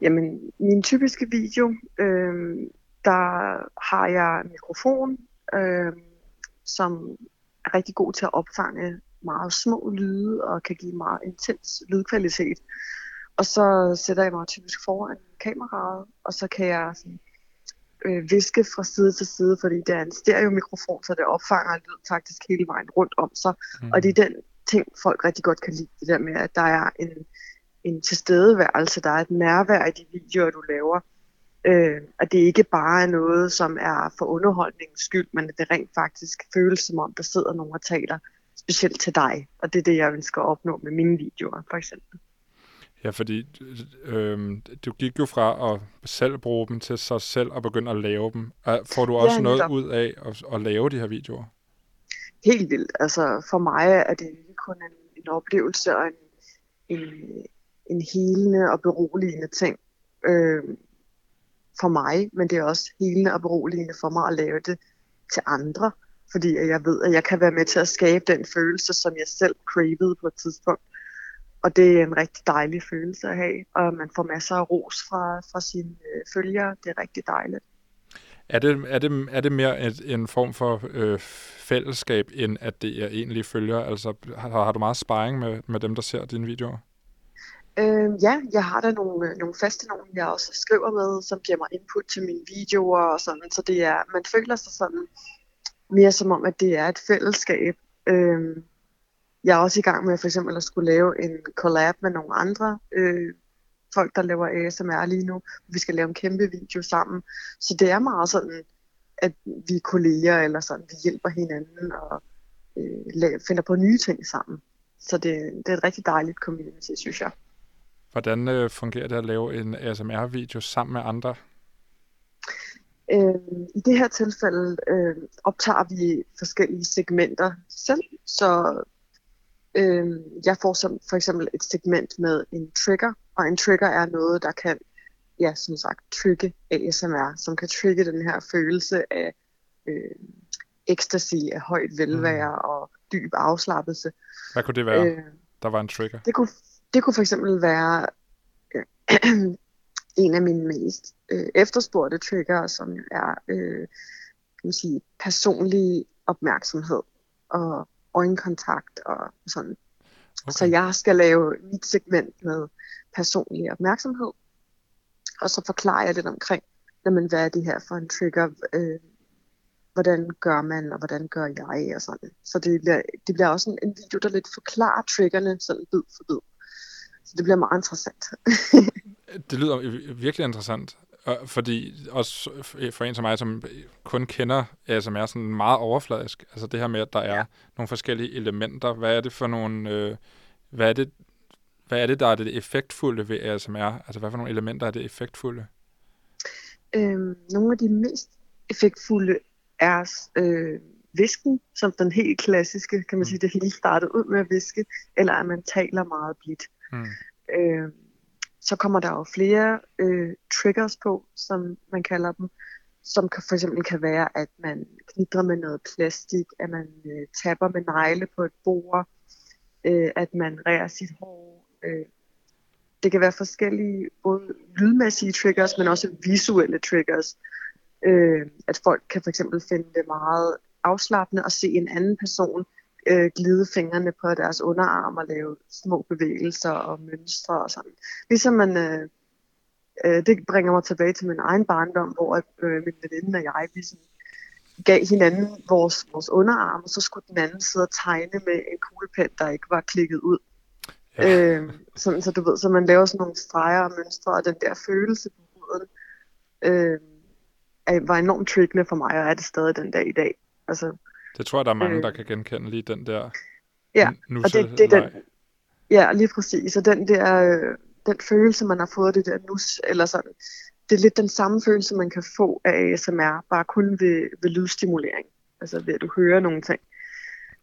Jamen, min typiske video, øh, der har jeg en mikrofon, øh, som er rigtig god til at opfange meget små lyde og kan give meget intens lydkvalitet. Og så sætter jeg mig typisk foran kameraet, og så kan jeg sådan, øh, viske fra side til side, fordi det er en stereomikrofon, så det opfanger lyd faktisk hele vejen rundt om sig. Mm. Og det er den ting, folk rigtig godt kan lide, det der med, at der er en, en tilstedeværelse, der er et nærvær i de videoer, du laver. Øh, at det ikke bare er noget, som er for underholdningens skyld, men at det rent faktisk føles som om, der sidder nogen og taler specielt til dig. Og det er det, jeg ønsker at opnå med mine videoer, for eksempel. Ja, fordi øh, du gik jo fra at selv bruge dem til sig selv og begynde at lave dem. Får du også Ja, noget ud af at, at lave de her videoer? Helt vildt. Altså for mig er det ikke kun en, en oplevelse og en, en, en helende og beroligende ting øh, for mig, men det er også helende og beroligende for mig at lave det til andre, fordi jeg ved, at jeg kan være med til at skabe den følelse, som jeg selv cravede på et tidspunkt. Og det er en rigtig dejlig følelse at have, og man får masser af ros fra, fra sine øh, følgere. Det er rigtig dejligt. Er det, er det, er det mere et, en form for øh, fællesskab, end at det er egentlig følger? Altså, har, har du meget sparring med, med dem, der ser dine videoer? Øh, ja, jeg har da nogle, øh, nogle faste nogen, jeg også skriver med, som giver mig input til mine videoer og sådan, så det er, man føler sig sådan mere som om, at det er et fællesskab. Øh, jeg er også i gang med for eksempel at skulle lave en collab med nogle andre øh, folk, der laver ASMR lige nu. Vi skal lave en kæmpe video sammen. Så det er meget sådan, at vi er kolleger, eller sådan, vi hjælper hinanden og øh, finder på nye ting sammen. Så det, det er et rigtig dejligt community, synes jeg. Hvordan øh, fungerer det at lave en ASMR-video sammen med andre? Øh, I det her tilfælde øh, optager vi forskellige segmenter selv, så øh, jeg får som, for eksempel et segment med en trigger, og en trigger er noget, der kan, ja, som sagt, trigge ASMR, som kan trigge den her følelse af øh, ecstasy, af højt velvære mm. og dyb afslappelse. Hvad kunne det være, Øh, der var en trigger? det kunne, det kunne for eksempel være øh, [CLEARS THROAT] en af mine mest øh, efterspurgte trigger, som er øh, kan man sige, personlig opmærksomhed og øjenkontakt og sådan. Okay. Så jeg skal lave mit segment med personlig opmærksomhed, og så forklarer jeg lidt omkring, jamen, hvad er det her for en trigger, øh, hvordan gør man, og hvordan gør jeg, og sådan. Så det bliver, det bliver også en, en video, der lidt forklarer triggerne sådan bid for bid. Så det bliver meget interessant. [LAUGHS] det lyder virkelig interessant. Fordi også for en som mig, som kun kender ASMR sådan meget overfladisk, altså det her med, at der er ja. nogle forskellige elementer. Hvad er det for nogle, øh, hvad er det, hvad er det, der er det effektfulde ved ASMR? Altså hvad for nogle elementer er det effektfulde? Øhm, nogle af de mest effektfulde er øh, visken, som den helt klassiske, kan man mm. sige, det hele startede ud med at viske, eller at man taler meget blidt. Mm. Øh, så kommer der jo flere øh, triggers på, som man kalder dem, som kan, for eksempel kan være, at man knidrer med noget plastik, at man øh, tapper med negle på et bord, øh, at man rærer sit hår. Øh. Det kan være forskellige, både lydmæssige triggers, men også visuelle triggers. Øh, at folk kan for eksempel finde det meget afslappende at se en anden person øh, glide fingrene på deres underarm og lave små bevægelser og mønstre og sådan. Ligesom man, øh, øh, det bringer mig tilbage til min egen barndom, hvor øh, min veninde og jeg, vi sådan, gav hinanden vores, vores underarm, og så skulle den anden sidde og tegne med en kuglepen, der ikke var klikket ud. Ja. Øh, sådan, så du ved, så man laver sådan nogle streger og mønstre, og den der følelse på huden, øh, var enormt triggende for mig, og er det stadig den dag i dag. Altså, det tror jeg, der er mange, øh, der kan genkende lige den der Ja, og det, det er den, ja, lige præcis. Og den der, øh, den følelse, man har fået, det der nus, eller sådan, det er lidt den samme følelse, man kan få af ASMR, bare kun ved, ved lydstimulering. Altså ved at du hører nogle ting.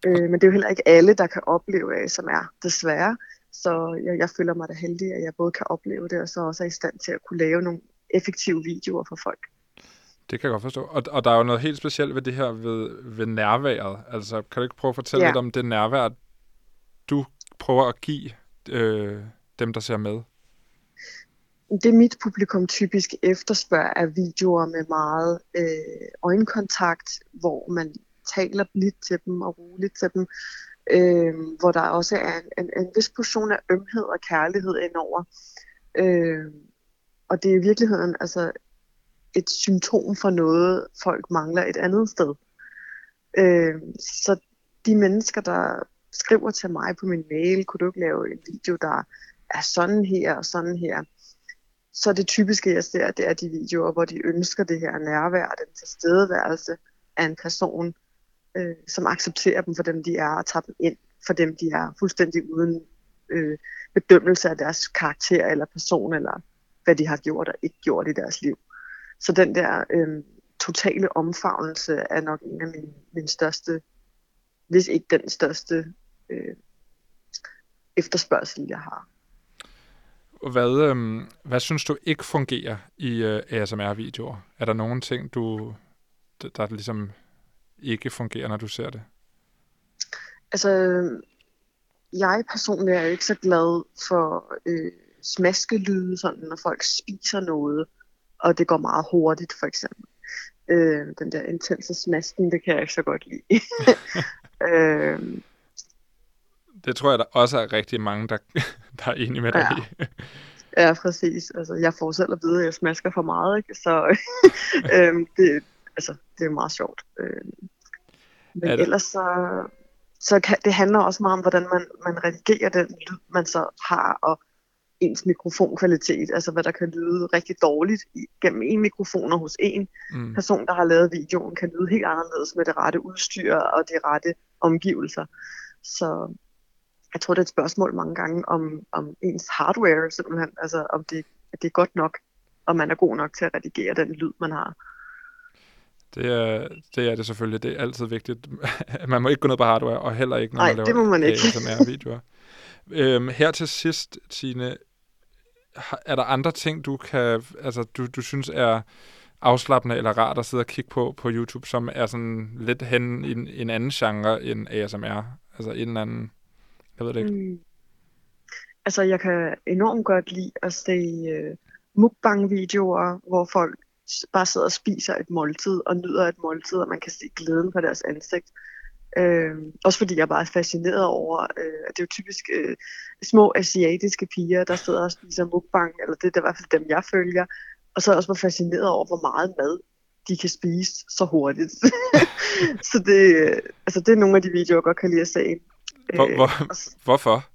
Øh, men det er jo heller ikke alle, der kan opleve ASMR, desværre. Så jeg, jeg føler mig da heldig, at jeg både kan opleve det, og så også er i stand til at kunne lave nogle effektive videoer for folk. Det kan jeg godt forstå. Og, og der er jo noget helt specielt ved det her ved, ved nærværet. Altså, kan du ikke prøve at fortælle ja. lidt om det nærvær, du prøver at give øh, dem, der ser med? Det mit publikum typisk efterspørger er videoer med meget øh, øjenkontakt, hvor man taler blidt til dem og roligt til dem, øh, hvor der også er en, en, en vis portion af ømhed og kærlighed indover. Øh, og det er i virkeligheden altså et symptom for noget, folk mangler et andet sted. Øh, så de mennesker, der skriver til mig på min mail, kunne du ikke lave en video, der er sådan her og sådan her, så det typiske, jeg ser, det er de videoer, hvor de ønsker det her nærvær, den tilstedeværelse af en person, øh, som accepterer dem for dem, de er, og tager dem ind for dem, de er, fuldstændig uden øh, bedømmelse af deres karakter eller person, eller hvad de har gjort og ikke gjort i deres liv. Så den der øh, totale omfavnelse er nok en af mine, mine største, hvis ikke den største øh, efterspørgsel, jeg har. Hvad, øh, hvad synes du ikke fungerer i øh, ASMR-videoer? Er der nogle ting, du, der, der ligesom ikke fungerer, når du ser det? Altså, jeg personligt er jo ikke så glad for øh, smaskelyde, sådan, når folk spiser noget og det går meget hurtigt for eksempel. Øh, den der intense smasken, det kan jeg ikke så godt lide. [LAUGHS] øh, det tror jeg, der også er rigtig mange, der, [LAUGHS] der er enige med dig ja. i. [LAUGHS] ja, præcis. Altså, jeg får selv at vide, at jeg smasker for meget, ikke? så øh, det, altså, det er meget sjovt. Øh, men det... ellers så, så kan, det handler også meget om, hvordan man, man redigerer den lyd, man så har, og ens mikrofonkvalitet, altså hvad der kan lyde rigtig dårligt gennem en mikrofon og hos en mm. person, der har lavet videoen, kan lyde helt anderledes med det rette udstyr og de rette omgivelser. Så jeg tror, det er et spørgsmål mange gange om, om ens hardware, simpelthen, altså om det, det er godt nok, og man er god nok til at redigere den lyd, man har. Det er, det er det selvfølgelig. Det er altid vigtigt. [LAUGHS] man må ikke gå ned på hardware, og heller ikke, når Nej, man laver det må man ikke. ASMR-videoer. øhm, her til sidst, Tine, er der andre ting, du kan, altså du, du synes er afslappende eller rart at sidde og kigge på på YouTube, som er sådan lidt hen i en, en anden genre end ASMR? Altså en eller anden, jeg ved det ikke. Mm. Altså jeg kan enormt godt lide at se uh, mukbang-videoer, hvor folk bare sidder og spiser et måltid og nyder et måltid, og man kan se glæden på deres ansigt. Øh, også fordi jeg bare er fascineret over, øh, at det er jo typisk øh, små asiatiske piger, der sidder og spiser mukbang, eller det er i hvert fald dem, jeg følger. Og så er jeg også bare fascineret over, hvor meget mad de kan spise så hurtigt. [LAUGHS] så det, øh, altså, det er nogle af de videoer, jeg godt kan lide at se. Hvor, Øh, hvor, s- hvorfor?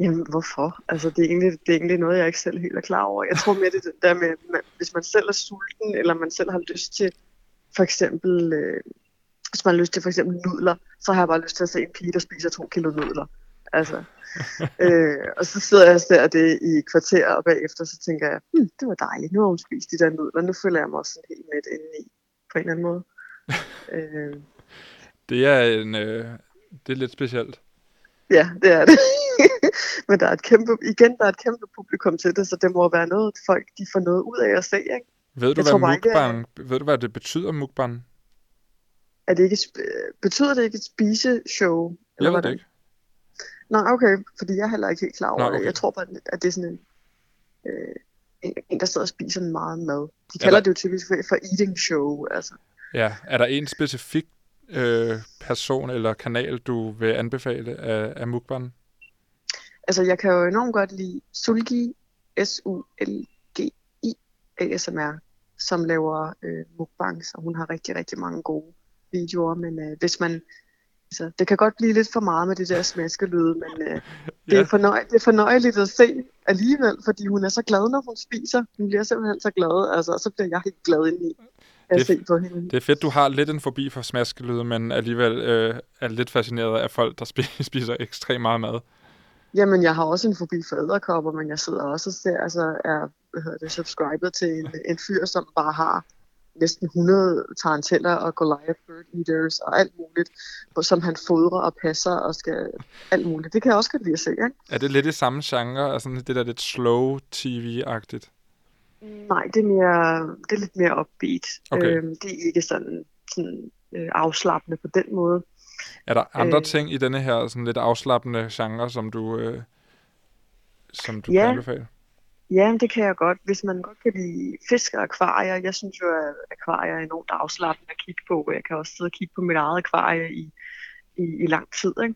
Jamen, hvorfor? Altså, det er, egentlig, det er egentlig noget, jeg ikke selv helt er klar over. Jeg tror med det der med, man, hvis man selv er sulten, eller man selv har lyst til, for eksempel, øh, hvis man har lyst til for eksempel nudler, så har jeg bare lyst til at se en pige, der spiser to kilo nudler. Altså, [LAUGHS] øh, og så sidder jeg og ser det i kvarter, og bagefter så tænker jeg, hm, det var dejligt, nu har hun spist de der nudler, nu føler jeg mig også sådan helt mæt indeni, på en eller anden måde. [LAUGHS] øh, Det er, en, øh, det er lidt specielt. Ja, det er det. [LAUGHS] Men der er et kæmpe, igen, der er et kæmpe publikum til det, så det må være noget, folk de får noget ud af at se. Ikke? Ved du, Jeg tror hvad ikke, mukbang, ved du, hvad det betyder, mukbang? Er det ikke, betyder det ikke et spiseshow? Jeg ved hvordan? det ikke. Nå, okay, fordi jeg er heller ikke helt klar over Nå, det. okay. Jeg tror bare, at det er sådan en, øh, en, en der sidder og spiser meget mad. De Er kalder der- det jo typisk for, for eating show. Altså. Ja, er der en specifik øh, person eller kanal, du vil anbefale af, af mukbang? altså, jeg kan jo enormt godt lide Sulgi, S-U-L-G-I, ASMR, som laver øh, mukbangs, og hun har rigtig, rigtig mange gode videoer, men øh, hvis man, altså, det kan godt blive lidt for meget med det der smaskelyde, men øh, [LAUGHS] det, er fornøj, det er fornøjeligt at se alligevel, fordi hun er så glad, når hun spiser. Hun bliver simpelthen så glad, altså, og så bliver jeg helt glad indeni at Det- se på hende. Det er fedt, du har lidt en forbi for smaskelyde, men alligevel øh, er lidt fascineret af folk, der spi- [LAUGHS] spiser ekstremt meget mad. Jamen, jeg har også en forbi for æderkopper, men jeg sidder også og ser, altså er hvad hedder det, subscribet til en, en fyr, som bare har næsten 100 taranteller og Goliath bird eaters og alt muligt, hvor- som han fodrer og passer og skal alt muligt. Det kan jeg også godt lide at se, ikke? Er det lidt i samme genre, altså det der lidt slow tv-agtigt? Nej, det er, mere, det er lidt mere upbeat. Okay. Øhm, det er ikke sådan, sådan øh, afslappende på den måde. Er der andre Øh. ting i denne her sådan lidt afslappende genre, som du, øh, som du Ja. kan anbefale? Ja, det kan jeg godt. Hvis man godt kan lide fisk og akvarier. Jeg synes jo, at akvarier er enormt afslappende at kigge på. Jeg kan også sidde og kigge på mit eget akvarie i, i, i lang tid. Ikke?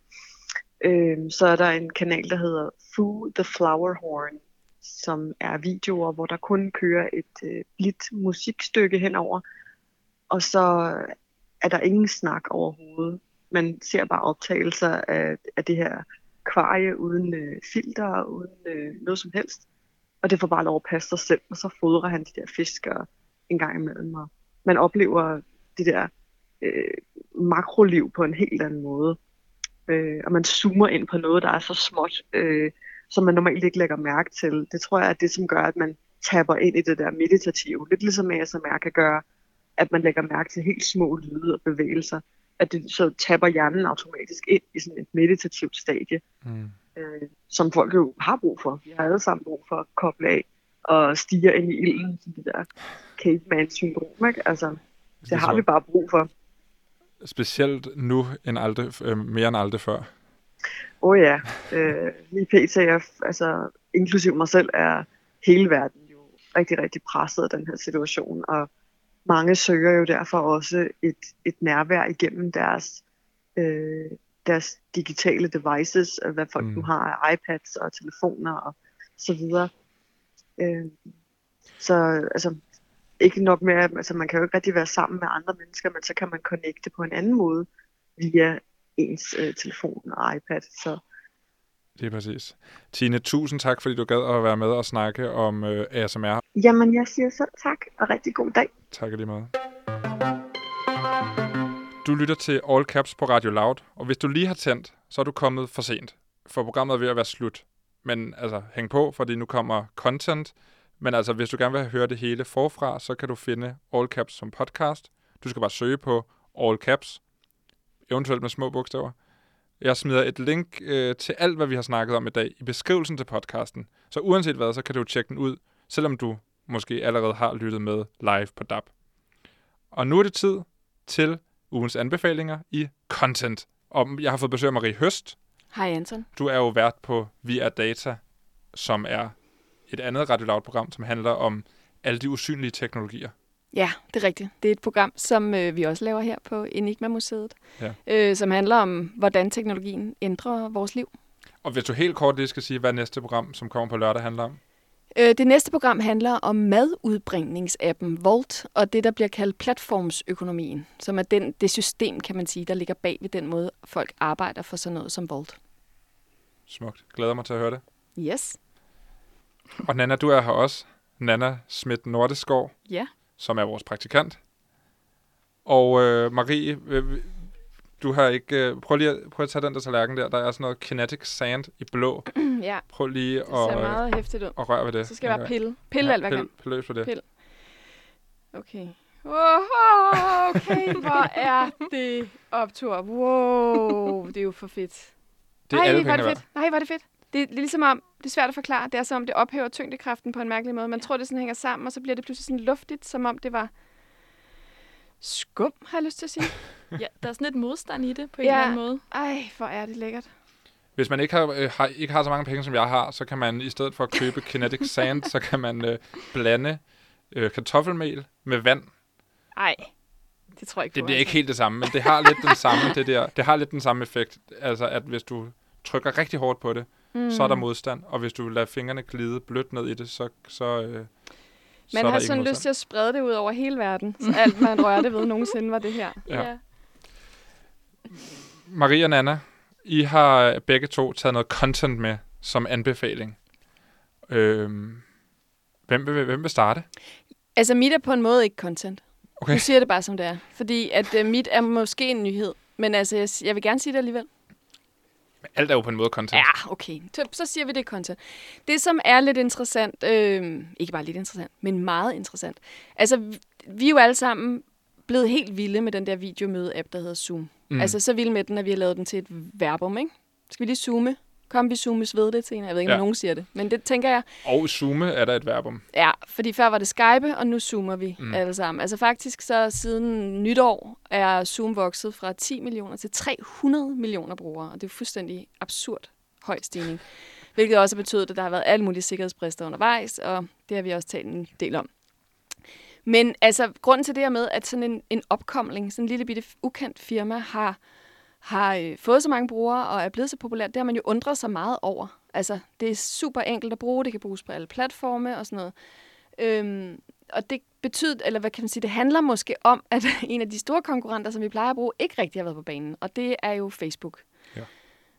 Øhm, så er der en kanal, der hedder Foo the Flower Horn, som er videoer, hvor der kun kører et øh, blidt musikstykke henover. Og så er der ingen snak overhovedet. Man ser bare optagelser af, af det her akvarie uden øh, filter, uden øh, noget som helst og det får bare lov at passe sig selv, og så fodrer han de der fisk og en gang imellem. Og man oplever det der øh, makroliv på en helt anden måde. Øh, og man zoomer ind på noget, der er så småt, øh, som man normalt ikke lægger mærke til. Det tror jeg er det, som gør, at man tapper ind i det der meditative. Lidt ligesom ASMR kan gøre, at man lægger mærke til helt små lyde og bevægelser. At det så tapper hjernen automatisk ind i sådan et meditativt stadie Mm øh, som folk jo har brug for. Vi har alle sammen brug for at koble af og stige ind i ilden, som det der caveman-syndrom, ikke? Altså, det har tror vi bare brug for. Specielt nu end aldrig, øh, mere end aldrig før. Åh oh, ja, øh, lige pt. Er, altså, inklusiv mig selv, er hele verden jo rigtig, rigtig presset af den her situation, og mange søger jo derfor også et, et nærvær igennem deres, øh, deres digitale devices, øh, hvad folk Mm. nu har af iPads og telefoner og så videre. Øh, så altså, ikke nok med, at altså, man kan jo ikke rigtig være sammen med andre mennesker, men så kan man connecte på en anden måde via ens øh, telefon og iPad. Så Det er præcis. Tine, tusind tak, fordi du gad at være med og snakke om øh, ASMR. jamen, jeg siger selv tak, og rigtig god dag. Tak lige måde. Du lytter til All Caps på Radio Loud, og hvis du lige har tændt, så er du kommet for sent, for programmet er ved at være slut. Men altså, hæng på, fordi nu kommer content. Men altså, hvis du gerne vil høre det hele forfra, så kan du finde All Caps som podcast. Du skal bare søge på All Caps, eventuelt med små bogstaver. Jeg smider et link øh, til alt, hvad vi har snakket om i dag, i beskrivelsen til podcasten. Så uanset hvad, så kan du tjekke den ud, selvom du måske allerede har lyttet med live på DAB. Og nu er det tid til ugens anbefalinger i content. Og jeg har fået besøg af Marie Høst. Hej Anton. Du er jo vært på Vi er Data, som er et andet Radio Loud-program, som handler om alle de usynlige teknologier. Ja, det er rigtigt. Det er et program, som øh, vi også laver her på Enigma-museet, Ja. øh, som handler om, hvordan teknologien ændrer vores liv. Og hvis du helt kort lige skal sige, hvad næste program, som kommer på lørdag, handler om. Øh, Det næste program handler om madudbringningsappen Volt, og det, der bliver kaldt platformsøkonomien, som er den, det system, kan man sige, der ligger bag ved den måde, folk arbejder for sådan noget som Volt. Smukt. Glæder mig til at høre det. Yes. Og Nana, du er her også. Nana Schmidt Nordeskov, Ja. som er vores praktikant. Og øh, Marie, øh, du har ikke... Øh, prøv lige at, prøv at tage den der tallerken der. Der er sådan noget kinetic sand i blå. [CLEARS THROAT] ja, Prøv lige det ser at, øh, meget hæftigt ud. at røre ved det. Så skal jeg bare pille. Pille alt, hvad jeg kan. Pille løs på det. Pille. Okay. Wow, okay, hvor er det optur. Wow, det er jo for fedt. Det er Ej, alle pengene det fedt. Nej, er det fedt. Det er ligesom om, det er svært at forklare. Det er som om, det ophæver tyngdekraften på en mærkelig måde. Man tror, det sådan hænger sammen, og så bliver det pludselig sådan luftigt, som om det var skum, har jeg lyst til at sige. [LAUGHS] ja, der er sådan lidt modstand i det på en Ja. eller anden måde. Ej, hvor er det lækkert. Hvis man ikke har, øh, har, ikke har så mange penge, som jeg har, så kan man i stedet for at købe kinetic [LAUGHS] sand, så kan man øh, blande øh, kartoffelmel med vand. Ej, det tror jeg ikke Det bliver ikke helt det samme, men det har lidt den samme, det der. Det har lidt den samme effekt. Altså, at hvis du trykker rigtig hårdt på det, mm. så er der modstand. Og hvis du lader fingrene glide blødt ned i det, så, så, øh, så Man er der har ikke sådan modstand. lyst til at sprede det ud over hele verden. Så alt, man rørte ved nogensinde, var det her. Ja. Maria og Nana, I har begge to taget noget content med som anbefaling. Øhm, hvem, vil, hvem vil starte? Altså, mit er på en måde ikke content. Okay. Nu siger det bare, som det er. Fordi at uh, mit er måske en nyhed. Men altså, jeg, jeg vil gerne sige det alligevel. Alt er jo på en måde content. Ja, okay. Så, så siger vi det er content. Det, som er lidt interessant, øh, ikke bare lidt interessant, men meget interessant. Altså, vi, vi er jo alle sammen blevet helt vilde med den der videomøde-app, der hedder Zoom. Mm. Altså, så vilde med den, at vi har lavet den til et verbum, ikke? Skal vi lige zoome? Kom, vi zoomes ved det senere. Jeg ved ikke, om Ja. nogen siger det. Men det tænker jeg, Og zoome er der et verbum. Ja, fordi før var det Skype, og nu zoomer vi Mm. alle sammen. Altså faktisk så siden nytår er Zoom vokset fra 10 millioner til 300 millioner brugere, og det er fuldstændig absurd høj stigning. Hvilket også har betydet, at der har været alle mulige sikkerhedsbrister undervejs, og det har vi også talt en del om. Men altså, grunden til det her med, at sådan en, en opkomling, sådan en lille bitte ukendt firma, har, har øh, fået så mange brugere og er blevet så populært, det har man jo undret sig meget over. Altså, det er super enkelt at bruge, det kan bruges på alle platforme og sådan noget. Øhm, og det betyder, eller hvad kan man sige, det handler måske om, at [LAUGHS] en af de store konkurrenter, som vi plejer at bruge, ikke rigtig har været på banen, og det er jo Facebook. Ja.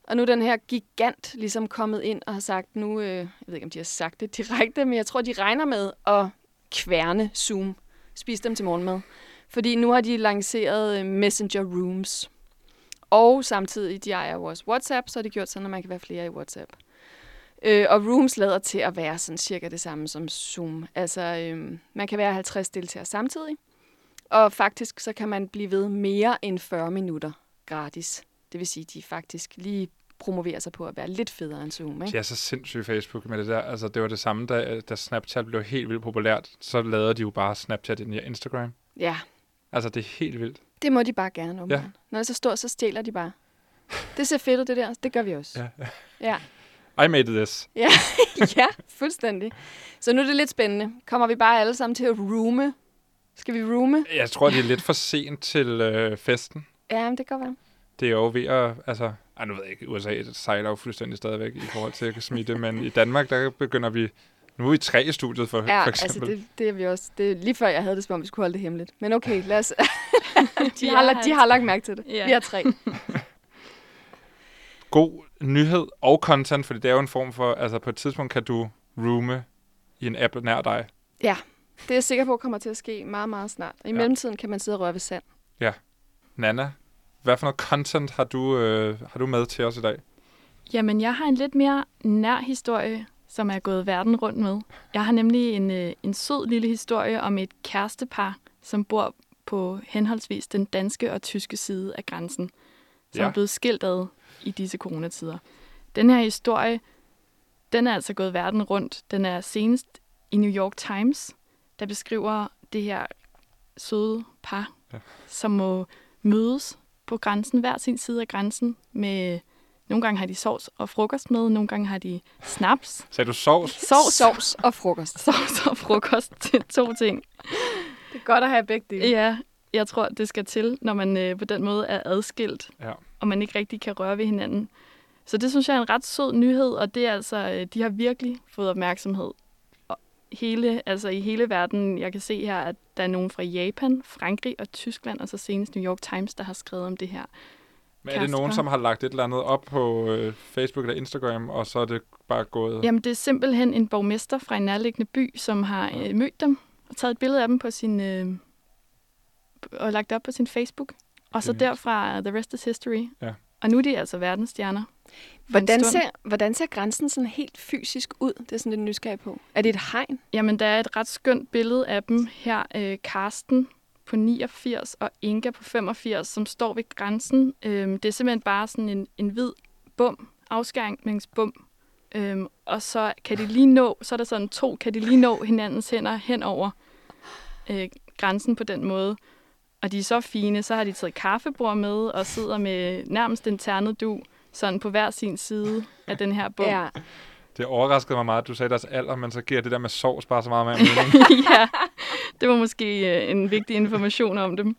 Og nu er den her gigant ligesom kommet ind og har sagt nu, øh, jeg ved ikke, om de har sagt det direkte, men jeg tror, de regner med at kværne Zoom, Spis dem til morgenmad. Fordi nu har de lanceret øh, Messenger Rooms. Og samtidig, de ejer jo også WhatsApp, så har de gjort sådan, at man kan være flere i WhatsApp. Øh, og Rooms lader til at være sådan cirka det samme som Zoom. Altså, øh, man kan være 50 deltagere samtidig. Og faktisk så kan man blive ved mere end 40 minutter gratis. Det vil sige, at de faktisk lige promoverer sig på at være lidt federe end Zoom. Ikke? De er så sindssyge Facebook med det der. Altså, det var det samme, da, da Snapchat blev helt vildt populært. Så lavede de jo bare Snapchat ind i Instagram. Ja, Altså, det er helt vildt. det må de bare gerne. Ja. Ja. Når det så står, så stjæler de bare. Det ser fedt ud, det der. Det gør vi også. Ja. Ja. I made this. Ja, [LAUGHS] ja, fuldstændig. Så nu er det lidt spændende. Kommer vi bare alle sammen til at roome? Skal vi roome? Jeg tror, det er [LAUGHS] lidt for sent til øh, festen. Ja, men det kan godt være. Det er jo ved at, altså, ej, nu ved jeg ikke, USA det sejler jo fuldstændig stadigvæk i forhold til at smitte, men i Danmark, der begynder vi, nu er vi tre i studiet for, Ja, for altså eksempel. det, det er vi også. Det er lige før, jeg havde det, som om vi skulle holde det hemmeligt. Men okay, lad os... [LAUGHS] de, har, lagt- de har lagt mærke til det. Ja. Vi har tre. [LAUGHS] God nyhed og content, fordi det er jo en form for, altså på et tidspunkt kan du roome i en app nær dig. Det er jeg sikker på kommer til at ske meget, meget snart. Og i Ja. mellemtiden kan man sidde og røre ved sand. Nana, hvad for noget content har du, øh, har du med til os i dag? Jamen, jeg har en lidt mere nær historie, som er gået verden rundt med. Jeg har nemlig en, øh, en sød lille historie om et kærestepar, som bor på henholdsvis den danske og tyske side af grænsen, som Ja. er blevet skilt ad i disse coronatider. Den her historie, den er altså gået verden rundt. Den er senest i New York Times, der beskriver det her søde par, Ja. som må mødes på grænsen, hver sin side af grænsen, med nogle gange har de sovs og frokost med, nogle gange har de snaps, Sagde du sovs? sovs, Sovs og frokost. sovs og frokost til to ting. Det er godt at have begge dele. Ja, jeg tror, det skal til, når man øh, på den måde er adskilt, Ja. og man ikke rigtig kan røre ved hinanden. Så det synes jeg er en ret sød nyhed, og det er altså, øh, de har virkelig fået opmærksomhed hele, altså i hele verden. Jeg kan se her, at der er nogen fra Japan, Frankrig og Tyskland, og så senest New York Times, der har skrevet om det her. Men er det nogen, som har lagt et eller andet op på øh, Facebook eller Instagram, og så er det bare gået... Jamen, det er simpelthen en borgmester fra en nærliggende by, som har øh, mødt dem og taget et billede af dem på sin... Øh, og lagt det op på sin Facebook. Og så derfra uh, The Rest is History. Ja. Og nu er de altså verdensstjerner. Hvordan ser, hvordan ser grænsen sådan helt fysisk ud? Det er sådan lidt nysgerrig på. Er det et hegn? Jamen, der er et ret skønt billede af dem her. Øh, Karsten på 89 og Inga på 85, som står ved grænsen. Øhm, det er simpelthen bare sådan en, en hvid bum, afskæringsbum. Øhm, og så kan de lige nå, så er der sådan to, kan de lige nå hinandens hænder hen over øh, grænsen på den måde. Og de er så fine, så har de taget kaffebord med og sidder med nærmest en ternet du, sådan på hver sin side af den her bum. Ja. Det overraskede mig meget, at du sagde deres alder, men så giver det der med sovs bare så meget mere [LAUGHS] mening. ja, det var måske øh, en vigtig information om dem.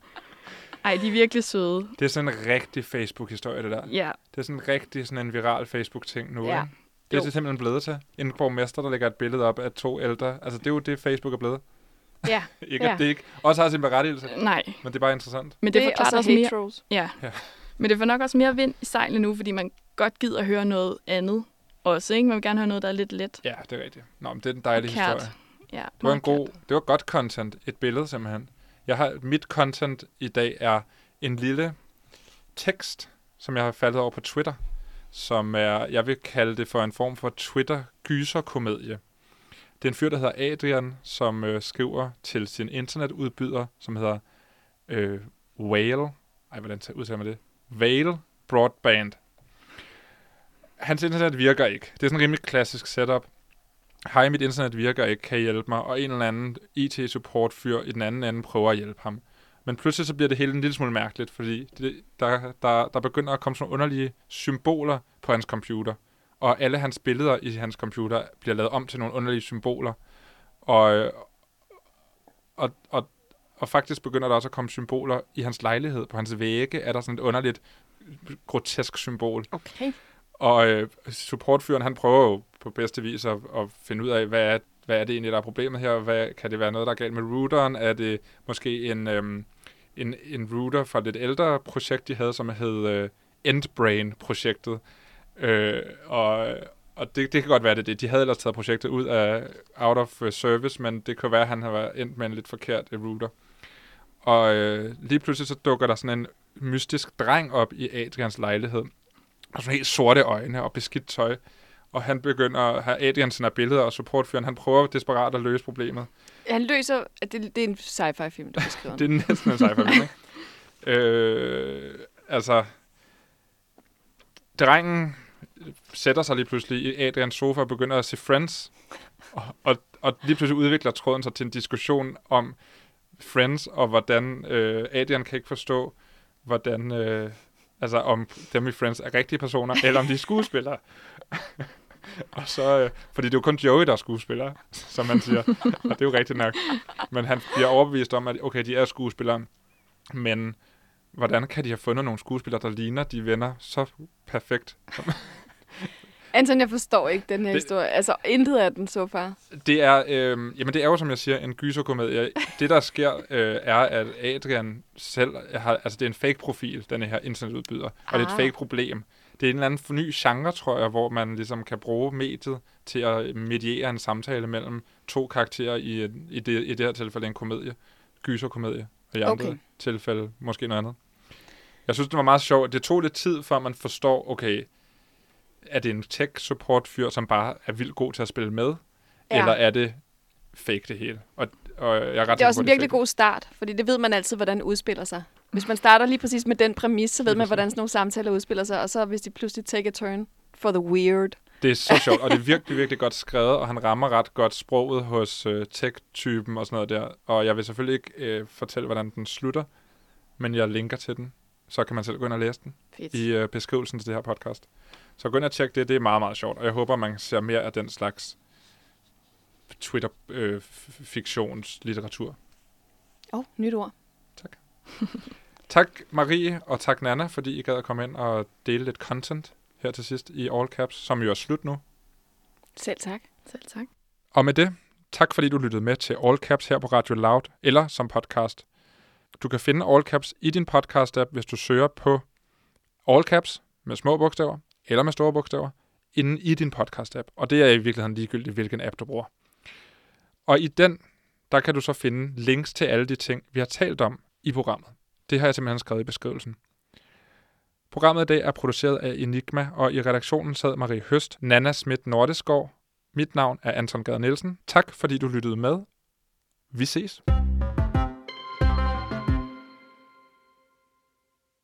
Ej, de er virkelig søde. det er sådan en rigtig Facebook-historie, det der. Ja, Det er sådan en rigtig sådan en viral Facebook-ting nu, Ja. Det er det simpelthen blevet til. En borgmester, der lægger et billede op af to ældre. Altså, det er jo det, Facebook er blevet. Ja. [LAUGHS] Ikke, Ja. at det ikke også har sin berettigelse, nej. men det er bare interessant. Men det, Det, forklarer så også mere. trolls. Ja. Ja. Men det får nok også mere vind i sejlene nu, fordi man godt gider høre noget andet også, ikke? Man vil gerne høre noget, der er lidt let. Ja, det er rigtigt. Nå, men det er en dejlig Kært. historie. Ja, Det var en god, kært. det var godt content. Et billede simpelthen. Jeg har, mit content i dag er en lille tekst, som jeg har faldet over på Twitter, som er, jeg vil kalde det for en form for Twitter-gyserkomedie. Det er en fyr, der hedder Adrian, som øh, skriver til sin internetudbyder, som hedder øh, Whale. Ej, hvordan udtaler man det? Whale Broadband. Hans internet virker ikke. Det er sådan en rimelig klassisk setup. Hej, mit internet virker ikke, kan I hjælpe mig? Og en eller anden IT-support-fyr i den anden ende prøver at hjælpe ham. Men pludselig så bliver det hele en lille smule mærkeligt, fordi det, der, der, der begynder at komme sådan nogle underlige symboler på hans computer. Og alle hans billeder i hans computer bliver lavet om til nogle underlige symboler. Og, og, og, og faktisk begynder der også at komme symboler i hans lejlighed. På hans vægge er der sådan et underligt grotesk symbol. Okay. Og øh, supportfyren, han prøver jo på bedste vis at, at finde ud af, hvad er, hvad er det egentlig, der er problemet her? Hvad, kan det være noget, der er galt med routeren? Er det måske en, øhm, en, en router fra et lidt ældre projekt, de havde, som hed øh, Endbrain-projektet? Øh, og og det, det kan godt være, det det. De havde ellers taget projektet ud af out of øh, service, men det kan være, at han har været endt med en lidt forkert øh, router. Og øh, lige pludselig så dukker der sådan en mystisk dreng op i Adrians lejlighed, og sådan helt sorte øjne og beskidt tøj. Og han begynder at have Adrian sender billeder, og supportfyren, han prøver desperat at løse problemet. Han løser... Det, det er en sci-fi film, du beskriver. [LAUGHS] Det er næsten en sci-fi film, ikke? [LAUGHS] Øh, altså, drengen sætter sig lige pludselig i Adrians sofa og begynder at se Friends. Og, og, og lige pludselig udvikler tråden sig til en diskussion om Friends, og hvordan øh, Adrian kan ikke forstå, hvordan, øh, altså om dem i Friends er rigtige personer, [LAUGHS] eller om de er skuespillere. [LAUGHS] og så, øh, fordi det er jo kun Joey, der er skuespiller, som man siger. [LAUGHS] og det er jo rigtigt nok. Men han bliver overbevist om, at okay, de er skuespillere, men hvordan kan de have fundet nogle skuespillere, der ligner de venner så perfekt? Anton, jeg forstår ikke den her Det- historie. Altså, intet af den så far. Det er, øh, jamen det er jo, som jeg siger, en gyserkomedie. Det, der sker, øh, er, at Adrian selv har, altså det er en fake-profil, den her internetudbyder, og det er et Ah. fake-problem. Det er en eller anden ny genre, tror jeg, hvor man ligesom kan bruge mediet til at mediere en samtale mellem to karakterer i, i, det, i det her tilfælde en komedie. Gyserkomedie. Og i andre Okay. tilfælde måske noget andet. Jeg synes, det var meget sjovt. Det tog lidt tid, før man forstår, okay, er det en tech-support-fyr, som bare er vildt god til at spille med? Ja. Eller er det fake det hele? Og, og jeg er ret Det er også en virkelig god start, fordi det ved man altid, hvordan det udspiller sig. Hvis man starter lige præcis med den præmis, så ved man, hvordan sådan nogle samtaler udspiller sig, og så hvis de pludselig take a turn for the weird. Det er så [LAUGHS] sjovt, og det er virkelig, virkelig godt skrevet, og han rammer ret godt sproget hos øh, tech-typen og sådan noget der. Og jeg vil selvfølgelig ikke øh, fortælle, hvordan den slutter, men jeg linker til den. Så kan man selv gå ind og læse den Fedt. i øh, beskrivelsen til det her podcast. Så gå ind og tjek det, det er meget, meget sjovt. Og jeg håber, man ser mere af den slags Twitter-fiktionslitteratur. Åh, oh, nyt ord. Tak [LAUGHS] Marie, og tak Nana, fordi I gad at komme ind og dele lidt content her til sidst i All Caps, som jo er slut nu. Selv tak. Selv tak. Og med det, Tak fordi du lyttede med til All Caps her på Radio Loud eller som podcast. Du kan finde All Caps i din podcast-app, hvis du søger på All Caps med små bogstaver eller med store bogstaver inde i din podcast-app. Og det er i virkeligheden ligegyldigt, hvilken app du bruger. Og i den, der kan du så finde links til alle de ting, vi har talt om i programmet. Det har jeg simpelthen skrevet i beskrivelsen. Programmet i dag er produceret af Enigma, og i redaktionen sad Marie Høst, Nana Schmidt Nordeskov. Mit navn er Anton Gade Nielsen. Tak fordi du lyttede med. Vi ses.